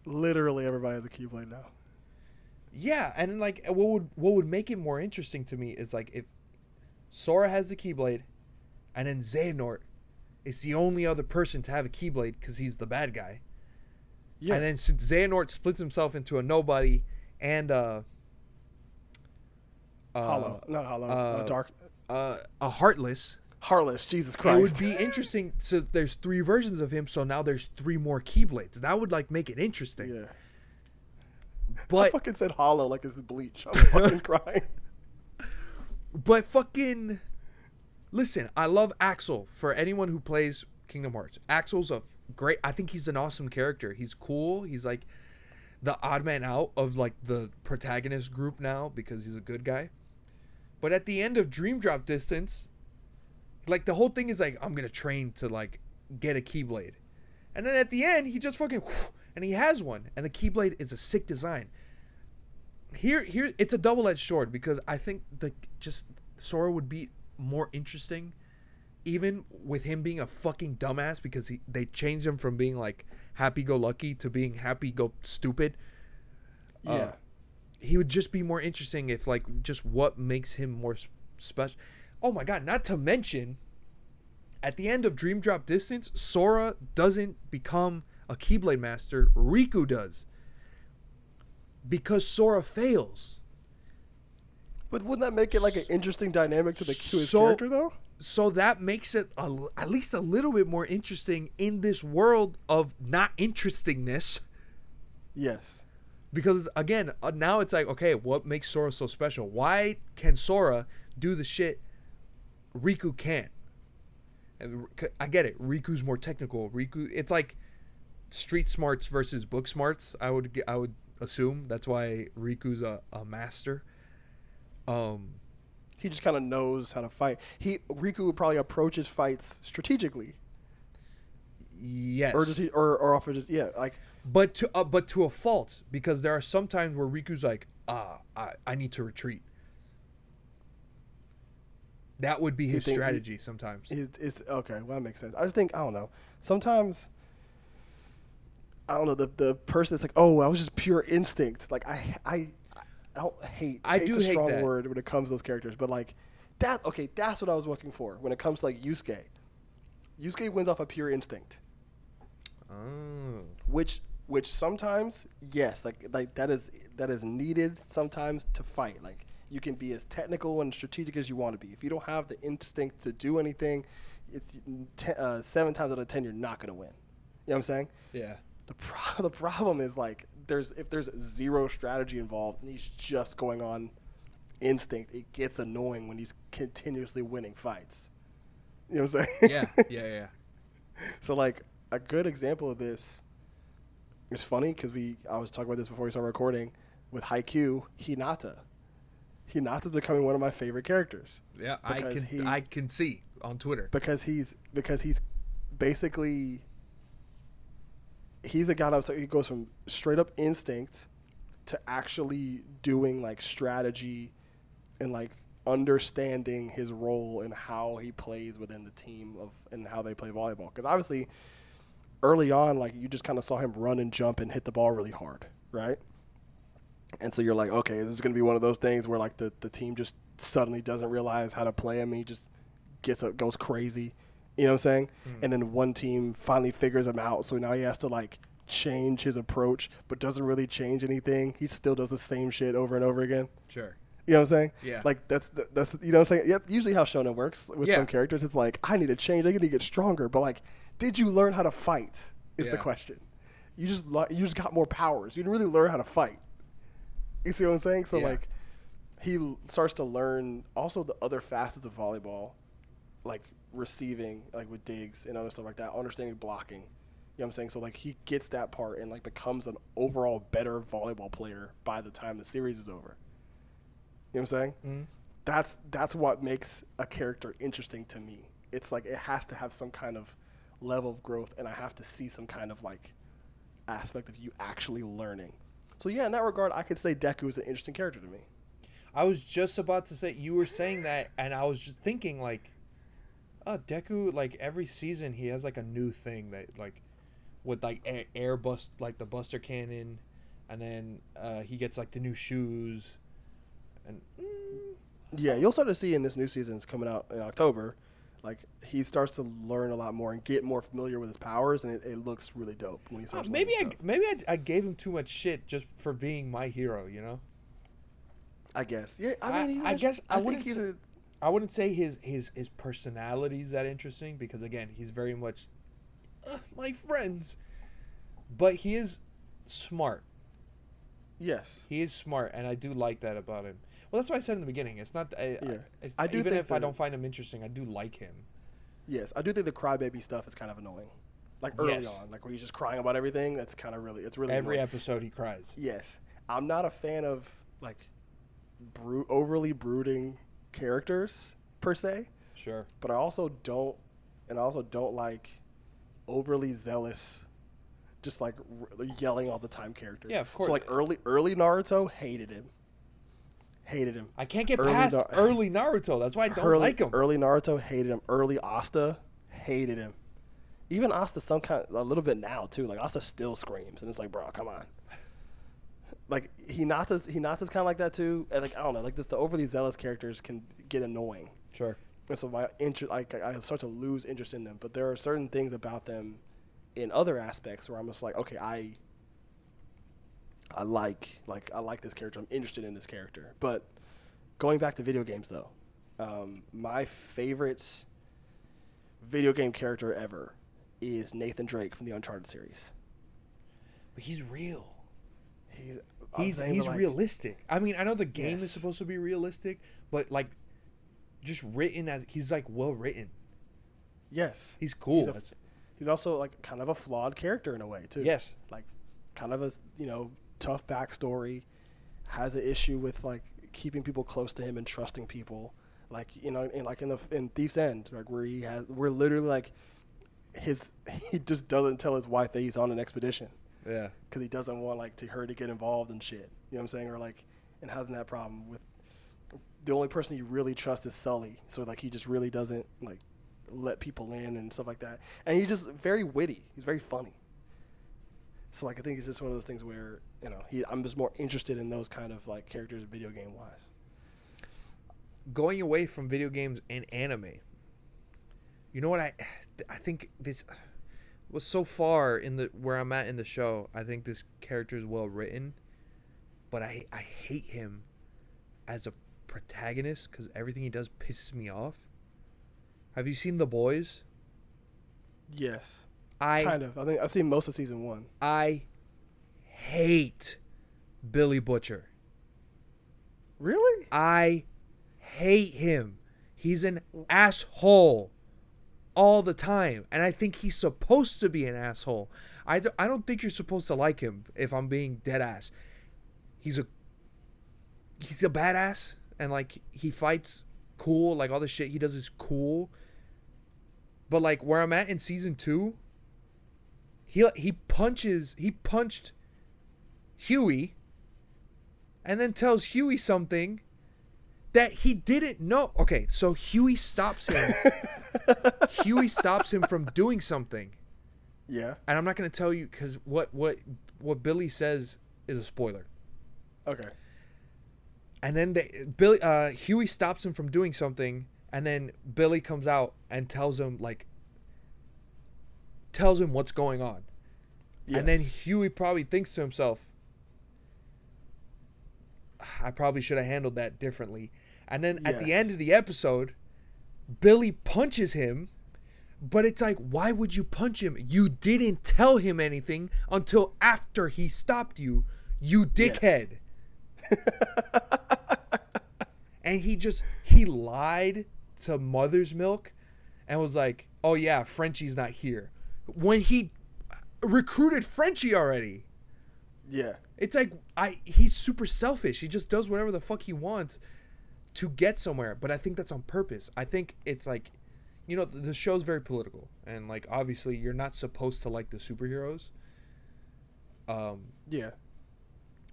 Literally everybody has a Keyblade now. Yeah, and like what would what would make it more interesting to me is like if Sora has the keyblade, and then Xehanort is the only other person to have a keyblade because he's the bad guy. Yeah. And then since Xehanort splits himself into a nobody and uh, uh, Hollow, not Hollow. Uh, uh, dark, uh, a heartless. Heartless. Jesus Christ. It would be interesting. So there's three versions of him. So now there's three more keyblades. That would like make it interesting. yeah. I But fucking said Hollow like it's Bleach. I'm fucking crying. But fucking listen, I love Axel for anyone who plays Kingdom Hearts. Axel's a great I think he's an awesome character. He's cool. He's like the odd man out of like the protagonist group now because he's a good guy. But at the end of Dream Drop Distance, like the whole thing is like I'm going to train to like get a keyblade. And then at the end, he just fucking and he has one and the keyblade is a sick design here here it's a double-edged sword because I think the just Sora would be more interesting even with him being a fucking dumbass because he they changed him from being like happy go lucky to being happy go stupid. uh, Yeah. he would just be more interesting if like just what makes him more special. Oh my god! Not to mention, at the end of Dream Drop Distance, Sora doesn't become a Keyblade master. Riku does. Because Sora fails. But wouldn't that make it like an interesting dynamic to the to his So- character though? So that makes it a, at least a little bit more interesting in this world of not interestingness. Yes. because again uh, now it's like okay what makes sora so special why can sora do the shit riku can't. And i get it. Riku's more technical. Riku it's like street smarts versus book smarts i would I would assume. That's why riku's a, a master. Um He just kind of knows how to fight. He Riku would probably approach his fights strategically, yes. Or does he, or or off of just yeah, like but to uh, but to a fault because there are some times where riku's like ah i, I need to retreat that would be his think he- strategy sometimes It, it's okay. Well, that makes sense. I just think I don't know. Sometimes I don't know the the person that's like, oh, I was just pure instinct. Like I I I don't hate. I hate's do a hate strong that. word when it comes to those characters, but like that. Okay, that's what I was looking for when it comes to like Yusuke. Yusuke wins off of pure instinct, Oh. which which sometimes yes, like like that is that is needed sometimes to fight. Like you can be as technical and strategic as you want to be. If you don't have the instinct to do anything, it's uh, seven times out of ten you're not going to win. You know what I'm saying? Yeah. The pro- the problem is like there's if there's zero strategy involved and he's just going on instinct, it gets annoying when he's continuously winning fights. You know what I'm saying? Yeah. Yeah. Yeah. So like a good example of this is funny because we I was talking about this before we started recording with Haikyuu Hinata. Hinata's becoming one of my favorite characters Yeah. I can. he- I can see on Twitter. because he's because he's basically he's a guy that was, he goes from straight up instinct to actually doing like strategy and like understanding his role and how he plays within the team of and how they play volleyball because obviously early on like you just kind of saw him run and jump and hit the ball really hard right and so you're like okay this is going to be one of those things where like the, the team just suddenly doesn't realize how to play him he just gets up goes crazy you know what i'm saying hmm. and then one team finally figures him out so now he has to like change his approach but doesn't really change anything he still does the same shit over and over again Sure. you know what I'm saying? Yeah. Like that's the, that's you know what I'm saying. Yep. Usually how shonen works with Yeah. some characters, it's like I need to change. I need to get stronger. But like, did you learn how to fight? Is the question. You just you just got more powers. You didn't really learn how to fight. You see what I'm saying? So Yeah. like, he l- starts to learn also the other facets of volleyball, like receiving, like with digs and other stuff like that, understanding blocking. You know what I'm saying? So like he gets that part and like becomes an overall better volleyball player by the time the series is over. You know what I'm saying? Mm-hmm. That's that's what makes a character interesting to me. It's like it has to have some kind of level of growth, and I have to see some kind of like aspect of you actually learning. So yeah, in that regard, I could say Deku is an interesting character to me. I was just about to say you were saying that, and I was just thinking like, oh, Deku. Like every season, he has like a new thing that like, with like air, air bust like the Buster Cannon, and then uh, he gets like the new shoes, and mm, Yeah, you'll start to see in this new season's coming out in October, like he starts to learn a lot more and get more familiar with his powers, and it, it looks really dope when he uh, starts. maybe I maybe I, I gave him too much shit just for being my hero. You know. I guess. Yeah, I I- mean, he's I guess I think wouldn't he's say- a, I wouldn't say his his his personality is that interesting because again he's very much "Ugh, my friends, but he is smart. yes. He is smart, and I do like that about him. Well, that's why I said in the beginning. It's not. I, Yeah. I, it's, I do even if I don't find him interesting, I do like him. Yes, I do think the crybaby stuff is kind of annoying. Like early Yes. on, like where he's just crying about everything. That's kind of really, it's really Every annoying. episode he cries. Yes, I'm not a fan of like bru- overly brooding characters per se, Sure. but I also don't, and I also don't like overly zealous, just like yelling all the time characters. Yeah, of course. So like early early Naruto hated him. Hated him. I can't get Early past Nar- early Naruto. That's why I don't early, like him. Early Naruto hated him. Early Asta hated him. Even Asta, some kind, a little bit now too. Like Asta still screams, and it's like, bro, come on. Like Hinata's, Hinata's kind of like that too. And like I don't know, like this, the overly zealous characters can get annoying, Sure. and so my interest, like I start to lose interest in them. But there are certain things about them, in other aspects, where I'm just like, okay, I, I like, like I like this character. I'm interested in this character. But going back to video games though, um, my favorite video game character ever is Nathan Drake from the Uncharted series. But he's real. He's He's he's like, realistic. I mean, I know the game is supposed to be realistic, but like just written as he's like well written. Yes, He's cool. He's, a- he's also like kind of a flawed character in a way too. yes. like kind of a you know tough backstory, has an issue with like keeping people close to him and trusting people. Like you know, in, like in the in Thief's End, like where he has, we're literally like his he just doesn't tell his wife that he's on an expedition Yeah. because he doesn't want like to her to get involved and shit. You know what I'm saying? Or like and having that problem with the only person he really trusts is Sully. So like he just really doesn't like let people in and stuff like that. And he's just very witty. He's very funny. So like I think it's just one of those things where you know he I'm just more interested in those kind of like characters video game wise. Going away from video games and anime. You know what I I think this was so far in the where I'm at in the show. I think this character is well written, but I I hate him as a protagonist because everything he does pisses me off. Have you seen The Boys? Yes, I kind of. I think I've seen most of season one. I hate Billy Butcher. Really? I hate him. He's an asshole all the time. And I think he's supposed to be an asshole. I, do, I don't think you're supposed to like him if I'm being dead ass. He's a he's a badass and like he fights cool, like all the shit he does is cool. But like where I'm at in season 2, he he punches he punched Huey and then tells Huey something that he didn't know. Okay, so Huey stops him. Huey stops him from doing something, Yeah. and I'm not going to tell you because what what what Billy says is a spoiler. Okay. And then they, Billy uh, Huey stops him from doing something, and then Billy comes out and tells him like tells him what's going on. And then Huey probably thinks to himself, I probably should have handled that differently. And then at the end of the episode, Billy punches him, but it's like, why would you punch him? You didn't tell him anything until after he stopped you, you dickhead. and he just, he lied to Mother's Milk and was like, oh yeah, Frenchie's not here. When he recruited Frenchie already. Yeah. It's like I he's super selfish. He just does whatever the fuck he wants to get somewhere. But I think that's on purpose. I think it's like you know, the show's very political and like obviously you're not supposed to like the superheroes. Um Yeah.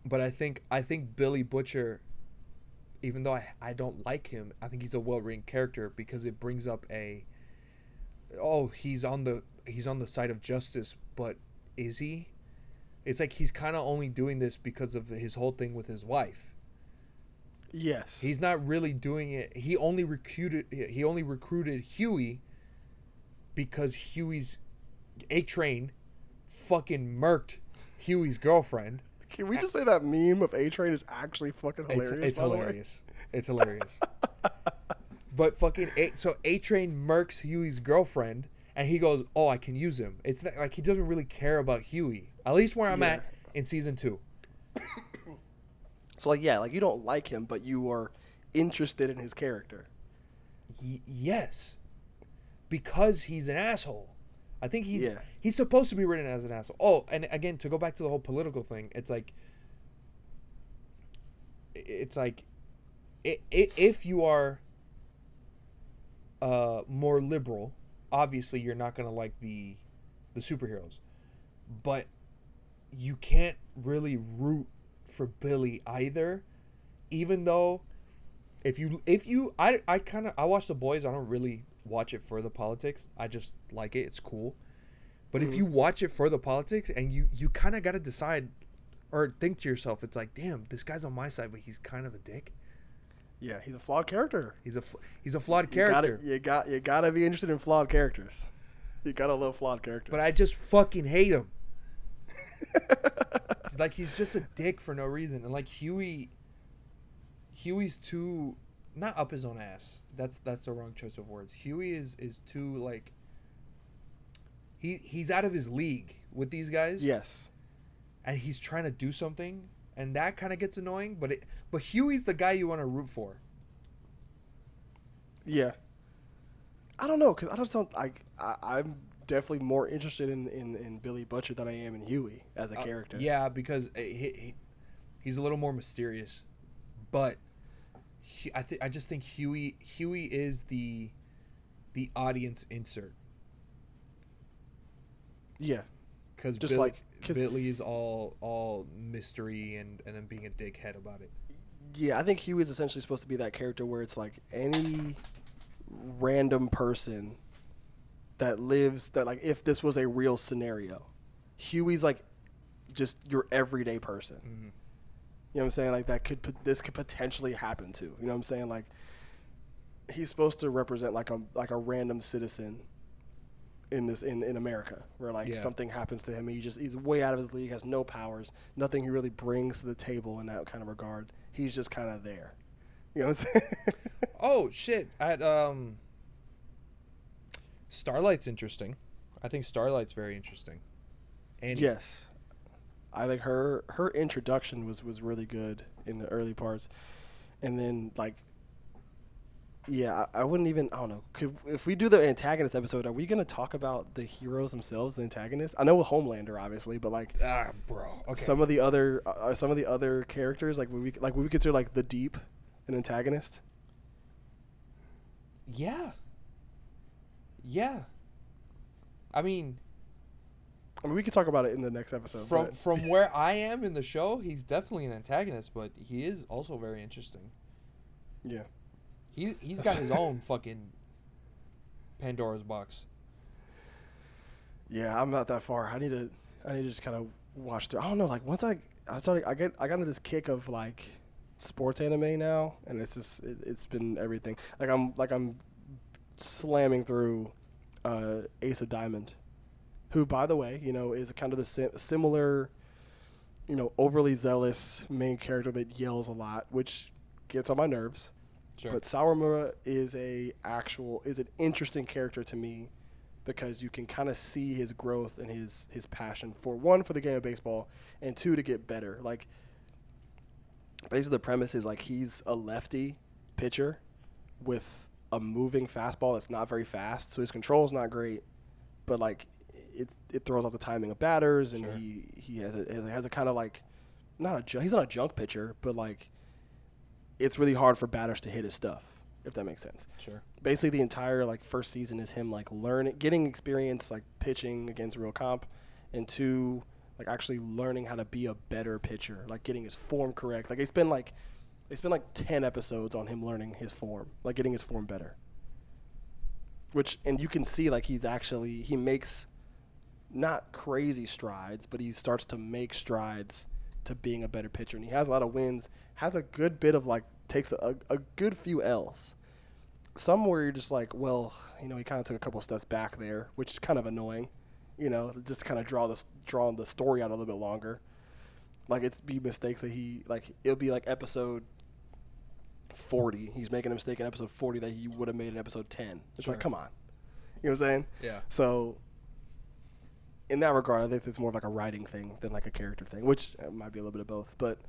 but I think I think Billy Butcher even though I, I don't like him, I think he's a well-written character because it brings up a oh, he's on the he's on the side of justice, but is he? It's like he's kind of only doing this because of his whole thing with his wife. Yes. He's not really doing it. He only recruited he only recruited Huey because Huey's A Train fucking murked Huey's girlfriend. Can we just say that meme of A Train is actually fucking hilarious? It's, it's by the way? hilarious. It's hilarious. but fucking A, so A Train murks Huey's girlfriend, and he goes, "Oh, I can use him." It's not, like he doesn't really care about Huey. At least where I'm Yeah. at in season two. So like, yeah, like you don't like him, but you are interested in his character. Y- yes, because he's an asshole. I think he's Yeah. he's supposed to be written as an asshole. Oh, and again, to go back to the whole political thing, it's like it's like if you are uh, more liberal, obviously you're not gonna like the the superheroes, but you can't really root for Billy either even though if you if you I I kind of I watch the boys. I don't really watch it for the politics. I just like it. It's cool. But if you mm-hmm. watch it for the politics and you you kind of got to decide or think to yourself, it's like, damn, this guy's on my side, but he's kind of a dick. Yeah, he's a flawed character. He's a he's a flawed You character. gotta, you got you gotta be interested in flawed characters. You gotta love flawed characters. But I just fucking hate him. like he's just a dick for no reason, and like Huey, Huey's too not up his own ass. That's that's the wrong choice of words. Huey is is too like he he's out of his league with these guys. yes, and he's trying to do something, and that kind of gets annoying. But it but Huey's the guy you want to root for. yeah. I don't know because I just don't like. I, I'm definitely more interested in, in, in Billy Butcher than I am in Huey as a Uh, character. yeah, because uh, he, he, he's a little more mysterious, but he, I think I just think Huey Huey is the the audience insert yeah, because Just Billy, like- 'cause- Billy is all all mystery and and then being a dickhead about it. yeah. I think Huey is essentially supposed to be that character where it's like any random person that lives that like if this was a real scenario, Huey's like just your everyday person. Mhm. You know what I'm saying? Like that could this could potentially happen to. You know what I'm saying? Like he's supposed to represent like a like a random citizen in this in, in America where like Yeah. something happens to him and he just he's way out of his league, has no powers, nothing he really brings to the table in that kind of regard. He's just kind of there. You know what I'm saying? Oh shit! At um, Starlight's interesting. I think Starlight's very interesting. And yes. I think her her introduction was was really good in the early parts. And then like yeah, I, I wouldn't even I don't know. Could if we do the antagonist episode, are we going to talk about the heroes themselves, the antagonists? I know with Homelander obviously, but like ah, bro. Okay. some of the other uh, uh, some of the other characters like would we like would we consider like the deep an antagonist? Yeah. Yeah. I mean, I mean, we could talk about it in the next episode. from but- from where I am in the show, he's definitely an antagonist, but he is also very interesting. yeah. He he's got his own fucking Pandora's box. Yeah, I'm not that far. I need to. I need to just kind of watch through. I don't know. Like once I, I started. I get. I got into this kick of like sports anime now, and it's just. It, it's been everything. Like I'm. Like I'm slamming through uh, Ace of Diamond, who, by the way, you know, is kind of the si- similar, you know, overly zealous main character that yells a lot, which gets on my nerves. Sure. But Sawamura is a actual is an interesting character to me because you can kind of see his growth and his his passion for one for the game of baseball and two to get better. Like basically the premise is like he's a lefty pitcher with a moving fastball that's not very fast, so his control is not great, but like it it throws off the timing of batters and Sure. he he has a has a kind of like not a ju- he's not a junk pitcher, but like it's really hard for batters to hit his stuff if that makes sense. Sure. basically the entire like first season is him like learning getting experience like pitching against real comp and two like actually learning how to be a better pitcher like getting his form correct. Like it's been like it's been like 10 episodes on him learning his form like getting his form better. Which and you can see like he's actually he makes not crazy strides but he starts to make strides to being a better pitcher and he has a lot of wins has a good bit of like takes a, a good few l's some where you're just like, well, you know, he kind of took a couple steps back there, which is kind of annoying, you know, just to kind of draw the draw the story out a little bit longer. Like it's be mistakes that he like it'll be like episode forty. He's making a mistake in episode forty that he would have made in episode ten. It's Sure. like, come on, you know what I'm saying? Yeah. So in that regard, I think it's more of like a writing thing than like a character thing, which uh, might be a little bit of both. But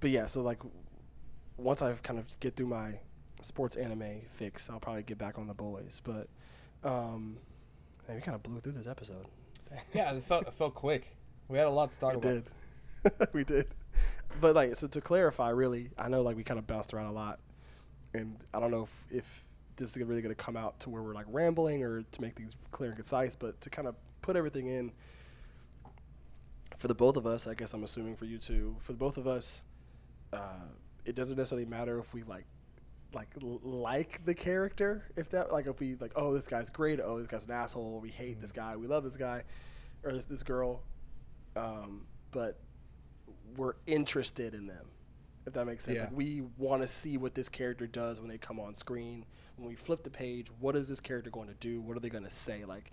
but yeah, so like once I kind of get through my sports anime fix, I'll probably get back on the boys. But um, man, we kind of blew through this episode. Yeah, it felt it felt quick. We had a lot to talk about. we about. did. we did. But like, so to clarify, really, I know like we kind of bounced around a lot, and I don't know if, if this is really going to come out to where we're like rambling or to make things clear and concise, but to kind of put everything in for the both of us, I guess I'm assuming for you too, for the both of us, uh, it doesn't necessarily matter if we like like like the character if that like if we like oh this guy's great oh this guy's an asshole we hate this guy we love this guy or this this girl um, but we're interested in them if that makes sense. Yeah. like we want to see what this character does when they come on screen. When we flip the page what is this character going to do? What are they going to say? Like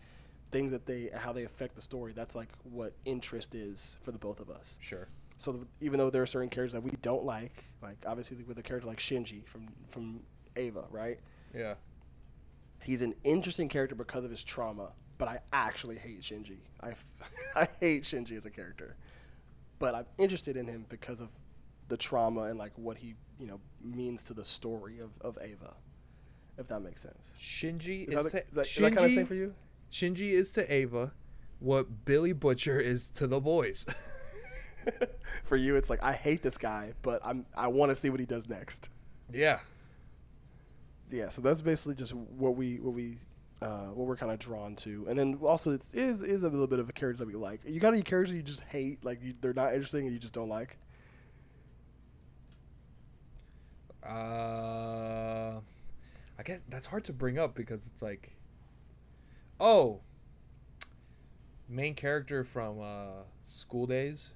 things that they how they affect the story that's like what interest is for the both of us. Sure. So th- even though there are certain characters that we don't like, like obviously with a character like Shinji from from Eva, right? Yeah. He's an interesting character because of his trauma, but I actually hate Shinji. I, f- I hate Shinji as a character, but I'm interested in him because of the trauma and like what he you know means to the story of, of Eva, if that makes sense. Shinji Is is, that, to is that, Shinji, that kind of same for you? Shinji is to Eva what Billy Butcher is to the boys. for you, it's like I hate this guy, but I'm I want to see what he does next. yeah. yeah so that's basically just what we what we uh, what we're kind of drawn to and then also it's is is a little bit of a character that we like you got any characters you just hate like you, they're not interesting and you just don't like Uh, I guess that's hard to bring up because it's like, oh, main character from uh, School Days.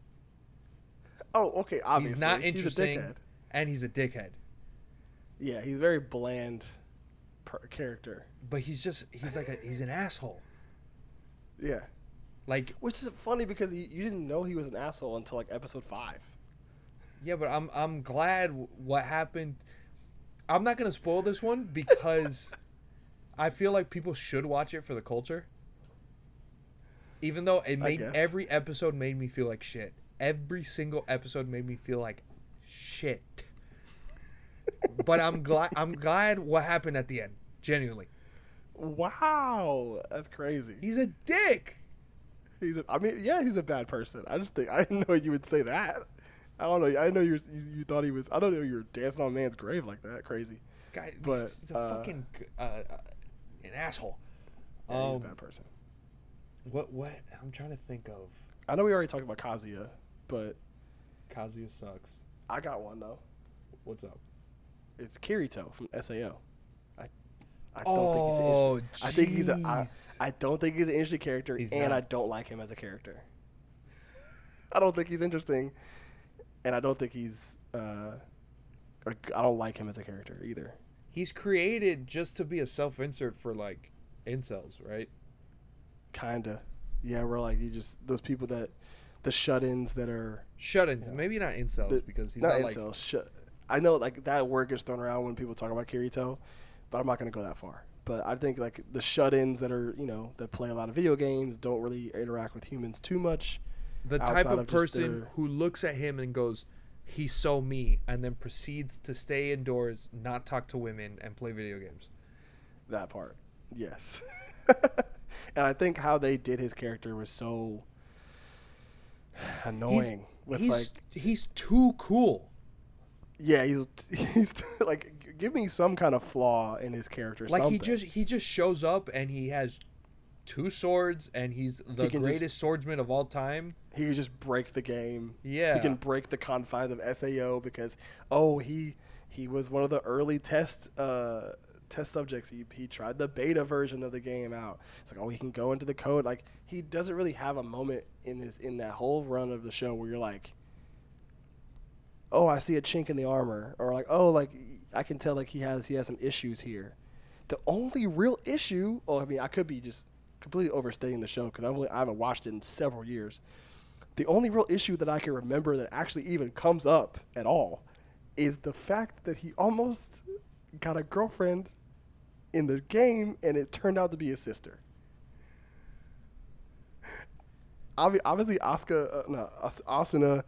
Oh okay obviously he's not He's interesting, dickhead. and he's a dickhead. yeah he's very bland per- character But he's just he's like a he's an asshole. yeah Like which is funny because he, you didn't know he was an asshole until like episode five yeah, but I'm I'm glad what happened. I'm not gonna spoil this one because I feel like people should watch it for the culture. Even though it made every episode made me feel like shit. Every single episode made me feel like shit. but I'm glad I'm glad what happened at the end. Genuinely. wow that's crazy He's a dick. He's a, I mean, yeah, he's a bad person. I just think I didn't know you would say that. I don't know. I didn't know you, were, you you thought he was. I don't know you were dancing on man's grave like that. Crazy. Guy, But, he's a uh, fucking uh, uh, an asshole. Yeah, he's a Um, bad person. what what I'm trying to think of. I know we already talked about Kazuya, but Kazuya sucks. I got one though. What's up? It's Kirito from Sao. I I don't Oh, think he's. Interesting. I think he's a. I, jeez. I don't think he's an interesting character, He's and not. I don't like him as a character. I don't think he's interesting, and I don't think he's. Uh, I don't like him as a character either. He's created just to be a self-insert for like incels, right? Kinda. Yeah, we're like you just those people that the shut-ins that are Shut-ins, Yeah. maybe not incels the, because he's not not, like incels. Shut. I know like that word gets thrown around when people talk about Kirito, but I'm not gonna go that far. But I think like the shut-ins that are you know that play a lot of video games don't really interact with humans too much. the type of of person their- who looks at him and goes, "He's so me," and then proceeds to stay indoors, not talk to women, and play video games. That part, yes. and I think how they did his character was so annoying. with he's like he's too cool. yeah, he's he's like give me some kind of flaw in his character. Like he just he just shows up and he has two swords and he's the can just- greatest swordsman of all time. he could just break the game. Yeah. he can break the confines of Sao because oh he he was one of the early test uh, test subjects. He he tried the beta version of the game out. It's like oh he can go into the code. Like he doesn't really have a moment in this in that whole run of the show where you're like. Oh, I see a chink in the armor, or like, oh, like I can tell, like he has he has some issues here. The only real issue, oh, I mean, I could be just completely overstating the show because I've only I haven't watched it in several years. The only real issue that I can remember that actually even comes up at all is the fact that he almost got a girlfriend in the game and it turned out to be his sister. Obviously, Asuka, uh, no, As- Asuna,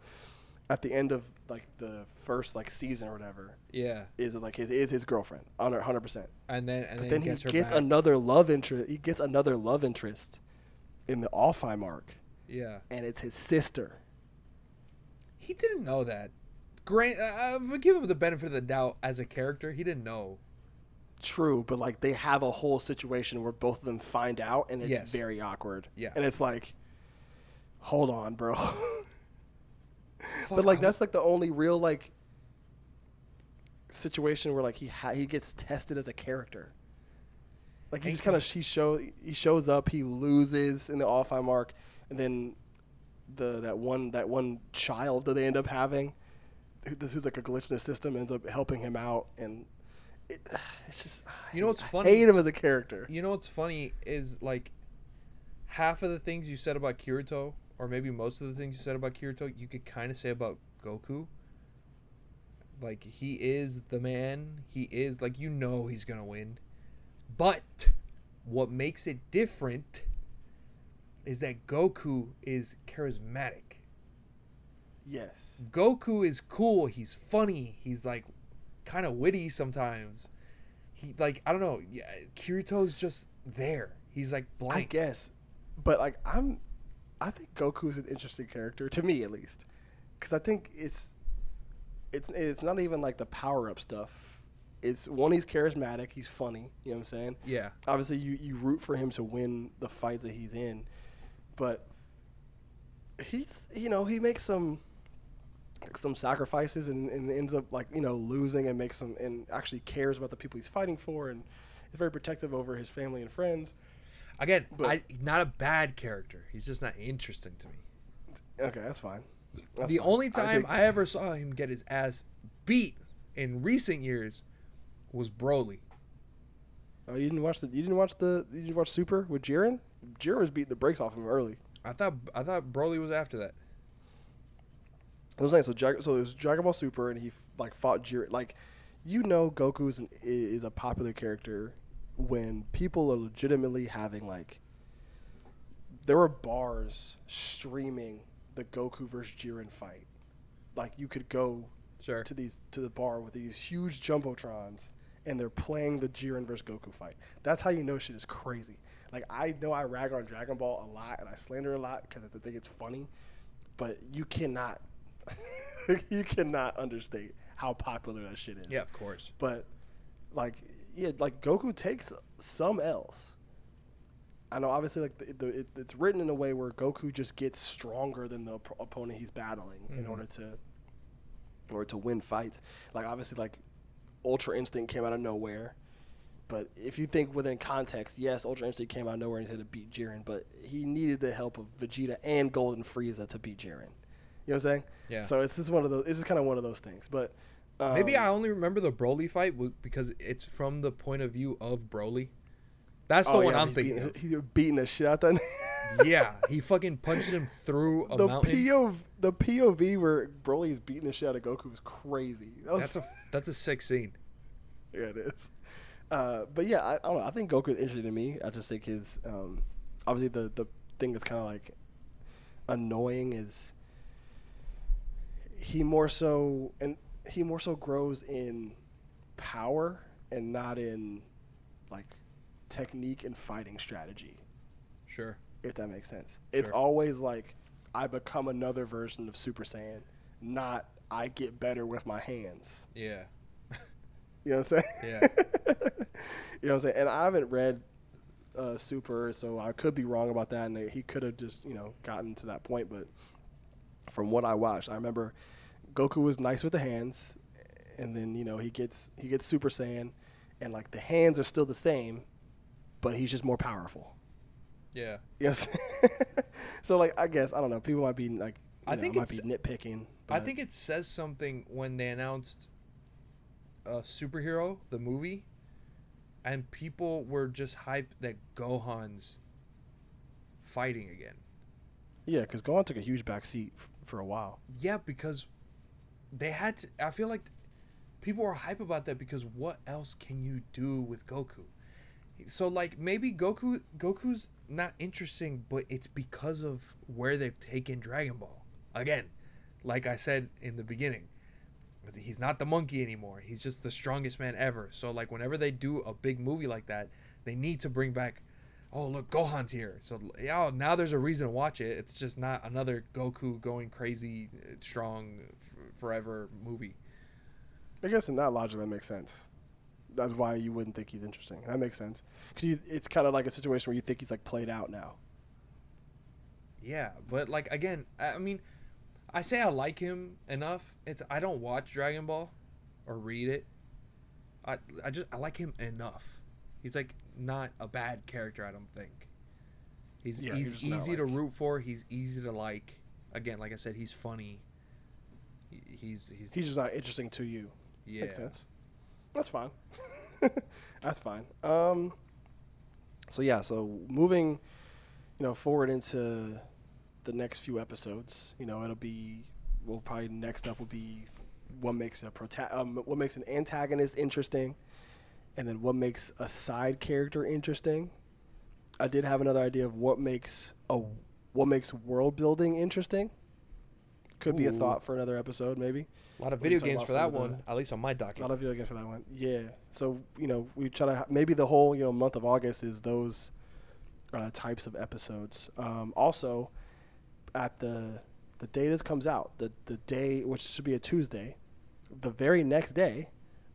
at the end of like the first like season or whatever, Yeah, is like his is his girlfriend, hundred percent. and then and But then, then he he gets, back. another love interest. He gets another love interest in the Alfheim arc, yeah, and it's his sister. he didn't know that. Grant, uh, uh, give him the benefit of the doubt as a character. He didn't know. True, but like they have a whole situation where both of them find out, and it's Yes. very awkward. Yeah. and it's like, hold on, bro. But like that's like the only real like situation where like he ha- he gets tested as a character. Like he just kind of he show he shows up, he loses in the Alfheim arc, and then the that one that one child that they end up having, who- this is like a glitch in the system, ends up helping him out, and it, it's just You know what's I funny? hate him as a character. You know what's funny is like half of the things you said about Kirito, or maybe most of the things you said about Kirito, you could kind of say about Goku. Like he is the man. He is like you know he's gonna win, but what makes it different is that Goku is charismatic. Yes. Goku is cool. He's funny. He's like kind of witty sometimes. He like I don't know. Yeah, Kirito's just there. He's like blank. I guess, but like I'm, I think Goku's an interesting character to me at least, because I think it's, it's it's not even like the power up stuff. It's one he's charismatic, he's funny. You know what I'm saying? Yeah. Obviously, you you root for him to win the fights that he's in, but he's you know he makes some some sacrifices and, and ends up like you know losing and makes some and actually cares about the people he's fighting for and is very protective over his family and friends. Again, But- I, not a bad character. He's just not interesting to me. Okay, that's fine. That's the fine. only time think- I, ever saw him get his ass beat in recent years was Broly. oh, you didn't watch the you didn't watch the you didn't watch Super with Jiren. Jiren was beating the brakes off him early. I thought I thought Broly was after that. I was saying so. Jag- so it was Dragon Ball Super, and he like fought Jiren. Like, you know, Goku is, an, is a popular character when people are legitimately having like. There were bars streaming the Goku versus Jiren fight. Like you could go Sure. to these to the bar with these huge jumbotrons, and they're playing the Jiren versus Goku fight. That's how you know shit is crazy. Like I know I rag on Dragon Ball a lot and I slander a lot because I think it's funny, but you cannot, you cannot understate how popular that shit is. Yeah, of course. But like, yeah, like Goku takes some L's. I know, obviously, like the, the, it, it's written in a way where Goku just gets stronger than the op- opponent he's battling in Mhm. order to, in order to win fights. Like obviously, like Ultra Instinct came out of nowhere, but if you think within context, yes, Ultra Instinct came out of nowhere and he had to beat Jiren, but he needed the help of Vegeta and Golden Frieza to beat Jiren. You know what I'm saying? Yeah. So it's just one of those. This is kind of one of those things, but. Um, Maybe I only remember the Broly fight because it's from the point of view of Broly. That's the Oh, one yeah, I'm thinking. Beating. He's beating the shit out that. yeah, he fucking punched him through a the mountain. POV, the POV where Broly's beating the shit out of Goku was crazy. That was, That's a that's a sick scene. yeah, it is. Uh, but yeah, I, I don't know. I think Goku is interesting to me. I just think his um, obviously the the thing that's kind of like annoying is he more so and he more so grows in power and not in like technique and fighting strategy Sure. if that makes sense. It's Sure. always like I become another version of Super Saiyan, not I get better with my hands. Yeah. You know what I'm saying? Yeah. you know what I'm saying? And I haven't read uh, Super, so I could be wrong about that, and he could have just you know gotten to that point. But from what I watched, I remember Goku was nice with the hands, and then you know he gets he gets Super Saiyan, and like the hands are still the same, but he's just more powerful. Yeah. Yes. so like I guess I don't know. People might be like I I think might it's- be nitpicking. I think it says something when they announced uh, superhero the movie, and people were just hyped that Gohan's fighting again. yeah, because Gohan took a huge backseat for a while. Yeah, because they had to. I feel like people are hype about that because what else can you do with Goku? So like maybe Goku Goku's not interesting, but it's because of where they've taken Dragon Ball. Again, like I said in the beginning, he's not the monkey anymore. He's just the strongest man ever. So like whenever they do a big movie like that, they need to bring back oh look gohan's here so yeah now there's a reason to watch it it's just not another goku going crazy strong f- forever movie I guess in that logic that makes sense. That's why you wouldn't think he's interesting. That makes sense. Cause you, it's kind of like a situation where you think he's like played out now. yeah but like again i I mean i say i like him enough it's i don't watch dragon ball or read it I I just I like him enough. He's like not a bad character. I don't think. He's Yeah, he's he's easy to root for. He's easy to like. Again, like I said, he's funny. He- He's he's, He's just not interesting to you. yeah. Makes sense. That's fine. That's fine. Um. So yeah. So moving, you know, forward into the next few episodes. You know, it'll be. Well, probably next up will be what makes a prota- um, what makes an antagonist interesting, and then what makes a side character interesting. I did have another idea of what makes a what makes world building interesting. Could be a thought for another episode, maybe. A lot of video games for that of the- one, at least on my docket. A lot of video games for that one. Yeah. So you know, we try to maybe the whole you know month of August is those uh, types of episodes. Um, also, at the the day this comes out, the the day which should be a Tuesday, the very next day,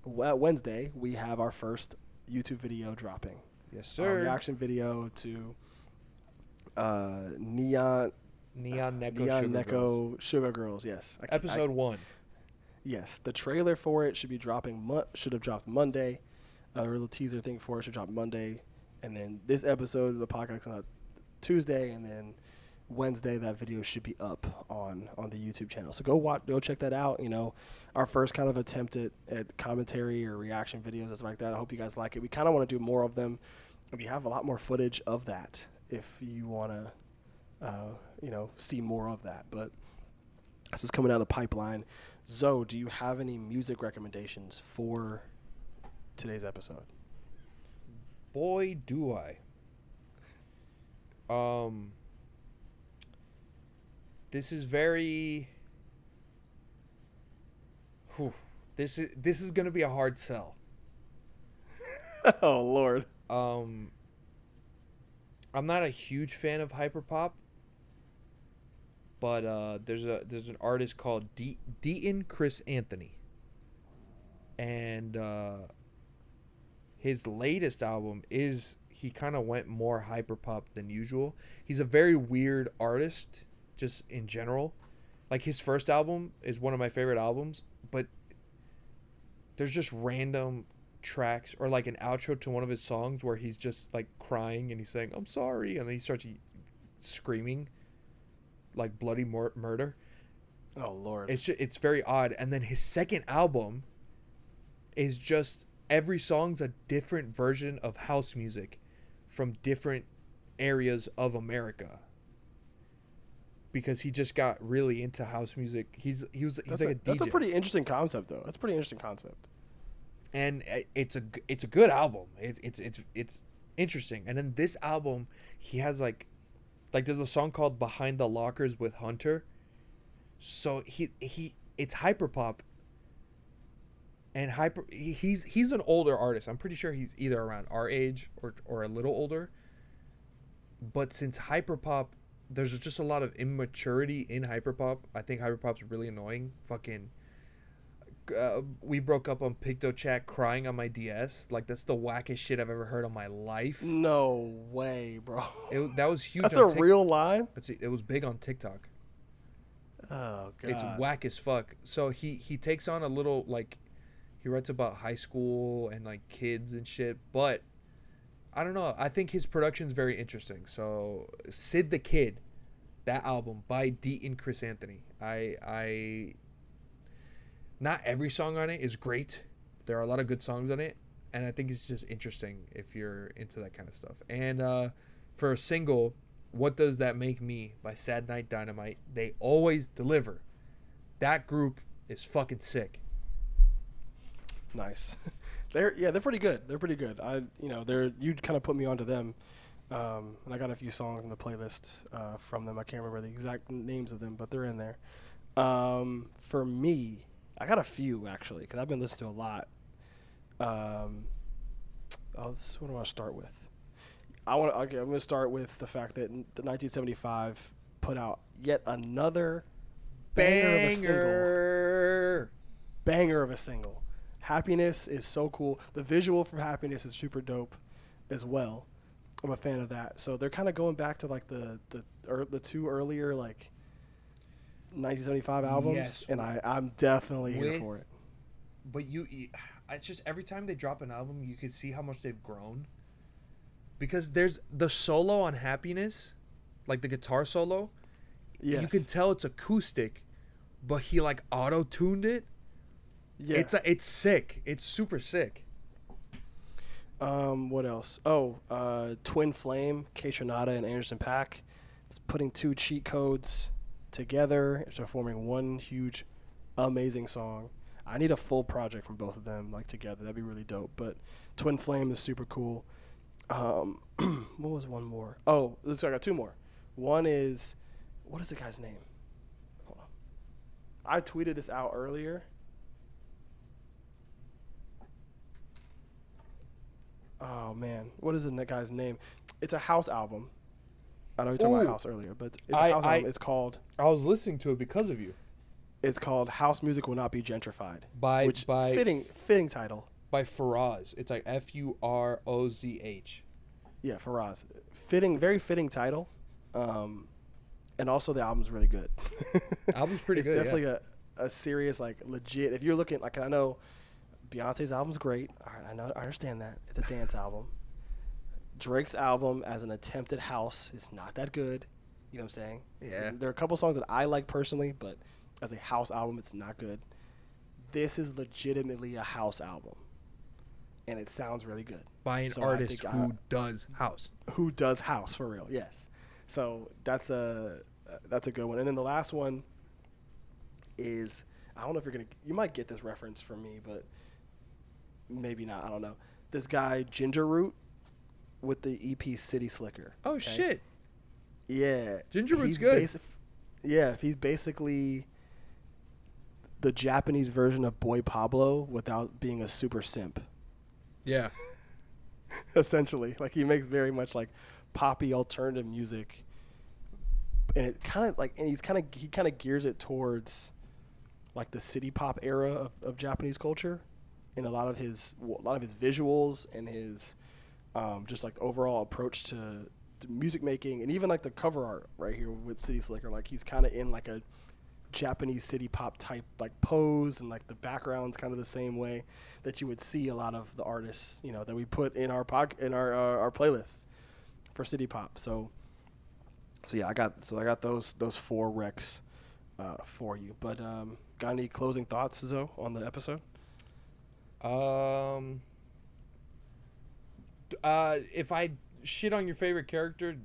Wednesday, we have our first YouTube video dropping. yes, A sir. reaction video to uh, Neon Neon Neko Neon Sugar Neko Girls. Sugar Girls. Yes. I c- I- Episode one. Yes, the trailer for it should be dropping. Mo- should have dropped Monday, uh, little teaser thing for it should drop Monday, and then this episode of the podcast on Tuesday, and then Wednesday that video should be up on on the YouTube channel. So go watch, go check that out. You know, our first kind of attempt at, at commentary or reaction videos and stuff like that. I hope you guys like it. We kind of want to do more of them. We have a lot more footage of that if you want to, uh, you know, see more of that. But this is coming out of the pipeline. Zoe, do you have any music recommendations for today's episode? Boy, do I. Um, this is very. Whew, this is this is gonna be a hard sell. oh Lord. Um, I'm not a huge fan of hyperpop, but uh, there's a there's an artist called D- Deaton Chris Anthony, and uh, his latest album is he kind of went more hyperpop than usual. He's a very weird artist, just in general. Like his first album is one of my favorite albums, but there's just random tracks or like an outro to one of his songs where he's just like crying and he's saying I'm sorry and then he starts screaming like bloody mur- murder. Oh Lord. It's just, it's very odd. And then his second album is just every song's a different version of house music from different areas of America. Because he just got really into house music. He's he was he's that's, like a, a, DJ that's a pretty interesting concept, though. That's a pretty interesting concept. and uh, it's a it's a good album. It's it's it's it's interesting. And then this album, he has like, like there's a song called "Behind the Lockers" with Hunter. So he he it's hyperpop. And hyper he's he's an older artist. I'm pretty sure he's either around our age or or a little older. But since hyperpop, there's just a lot of immaturity in hyperpop. I think hyperpop's really annoying. Fucking uh, we broke up on PictoChat crying on my DS. Like that's the wackest shit I've ever heard in my life. No way, bro. It, that was huge. That's on a Tik- real line. It's, it was big on TikTok. Oh god. It's whack as fuck. So he he takes on a little like he writes about high school and like kids and shit, but I don't know. I think his production's very interesting. So Sid the Kid, that album by Deaton Chris Anthony. I I not every song on it is great. There are a lot of good songs on it, and I think it's just interesting if you're into that kind of stuff. And uh, for a single, "What Does That Make Me" by Sad Night Dynamite, they always deliver. That group is fucking sick. Nice. they're yeah, they're pretty good. They're pretty good. I you know they're you kind of put me onto them, um, and I got a few songs in the playlist uh, from them. I can't remember the exact names of them, but they're in there. Um, for me, I got a few actually because I've been listening to a lot. Um, oh, this is what do I want to start with? I want okay, I'm going to start with the fact that the 1975 put out yet another banger, of a single Banger. banger of a single. Happiness is so cool. The visual from Happiness is super dope as well. I'm a fan of that. So they're kind of going back to like the the er, the two earlier like 1975 albums, Yes. and I I'm definitely here for it. but you, you- it's just every time they drop an album, you can see how much they've grown. Because there's the solo on Happiness, like the guitar solo. Yes. You can tell it's acoustic, but he like auto tuned it. Yeah. It's it's sick. It's super sick. Um, what else? Oh, uh, Twin Flame, Kaytranada and Anderson .Paak. It's putting two cheat codes together into forming one huge, amazing song. I need a full project from both of them, like together. That'd be really dope. But Twin Flame is super cool. Um, what was one more? Oh, looks like I got two more. One is, what is the guy's name? Hold on. I tweeted this out earlier. Oh man, what is the guy's name? It's a house album. I know we talked about house earlier, but it's I- a house I- album. It's called I was listening to it because of you. it's called House Music Will Not Be Gentrified. By- which by- fitting fitting title. By Faraz. It's like F U R O Z H. Yeah, Faraz. Fitting, very fitting title. Um, and also the album's really good. Album's pretty it's good, yeah. definitely a, a serious, like legit. If you're looking, like I know Beyonce's album's great. I, I know, I understand that. It's a dance album. Drake's album as an attempted house is not that good. You know what I'm saying? Yeah. There are a couple songs that I like personally, but as a house album, it's not good. This is legitimately a house album, and it sounds really good. By an So artist who I- does house. who does house for real. Yes. So that's a that's a good one. And then the last one is I don't know if you're gonna you might get this reference from me, but maybe not. I don't know. This guy Ginger Root with the EP City Slicker. Oh okay? shit. Yeah. Ginger Root's He's good. basi- yeah, he's basically the Japanese version of Boy Pablo without being a super simp. Yeah. essentially. Like he makes very much like poppy alternative music, and it kind of like, and he's kind of he kind of gears it towards like the city pop era of, of Japanese culture, in a lot of his a lot of his visuals and his um, just like overall approach to, to music making, and even like the cover art right here with City Slicker. Like he's kind of in like a Japanese city pop type like pose and like the background's kind of the same way that you would see a lot of the artists you know that we put in our pod in our uh, our playlists for city pop. So so yeah, I got so I got those those four recs uh, for you. But um, got any closing thoughts, Zoe, on the episode? Um. Uh, if I shit on your favorite character,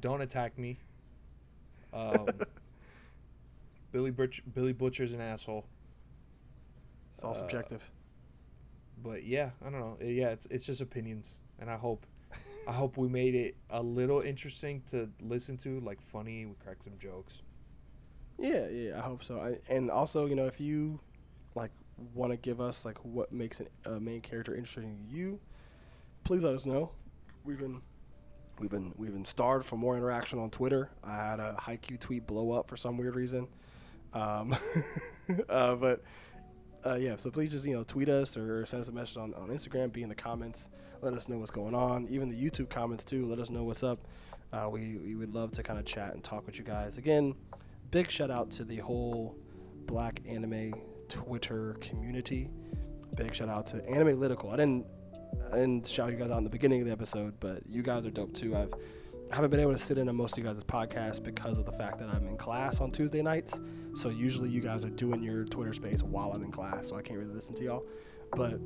don't attack me. Um, Billy Butch, Billy Butcher's an asshole. It's all Uh, subjective. But yeah, I don't know. Yeah, it's it's just opinions, and I hope, I hope we made it a little interesting to listen to, like funny. We cracked some jokes. Yeah, yeah, I hope so. I, and also, you know, if you want to give us like what makes a main character interesting to you, please let us know. We've been we've been we've been starved for more interaction on Twitter. I had a Haiku tweet blow up for some weird reason, um, uh, but uh, yeah. So please just you know tweet us or send us a message on, on Instagram. Be in the comments. Let us know what's going on. Even the YouTube comments too. Let us know what's up. Uh, we we would love to kind of chat and talk with you guys again big shout out to the whole black anime Twitter community. Big shout out to Analytical. I didn't I didn't shout you guys out in the beginning of the episode, but you guys are dope too. I've I haven't been able to sit in on most of you guys' podcasts because of the fact that I'm in class on Tuesday nights. So usually you guys are doing your Twitter space while I'm in class, so I can't really listen to y'all. But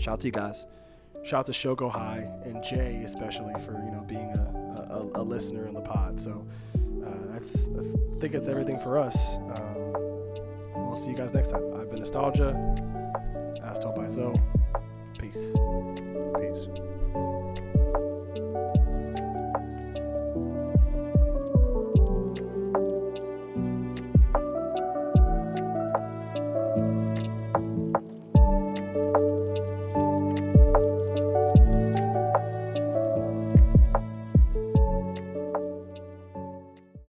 shout out to you guys. Shout out to Shogo High and Jay especially for you know being a, a, a listener in the pod. So uh, that's, that's I think that's everything for us. Um, we'll see you guys next time. I've been Nostalgia, as told by Zoe. Peace. Peace.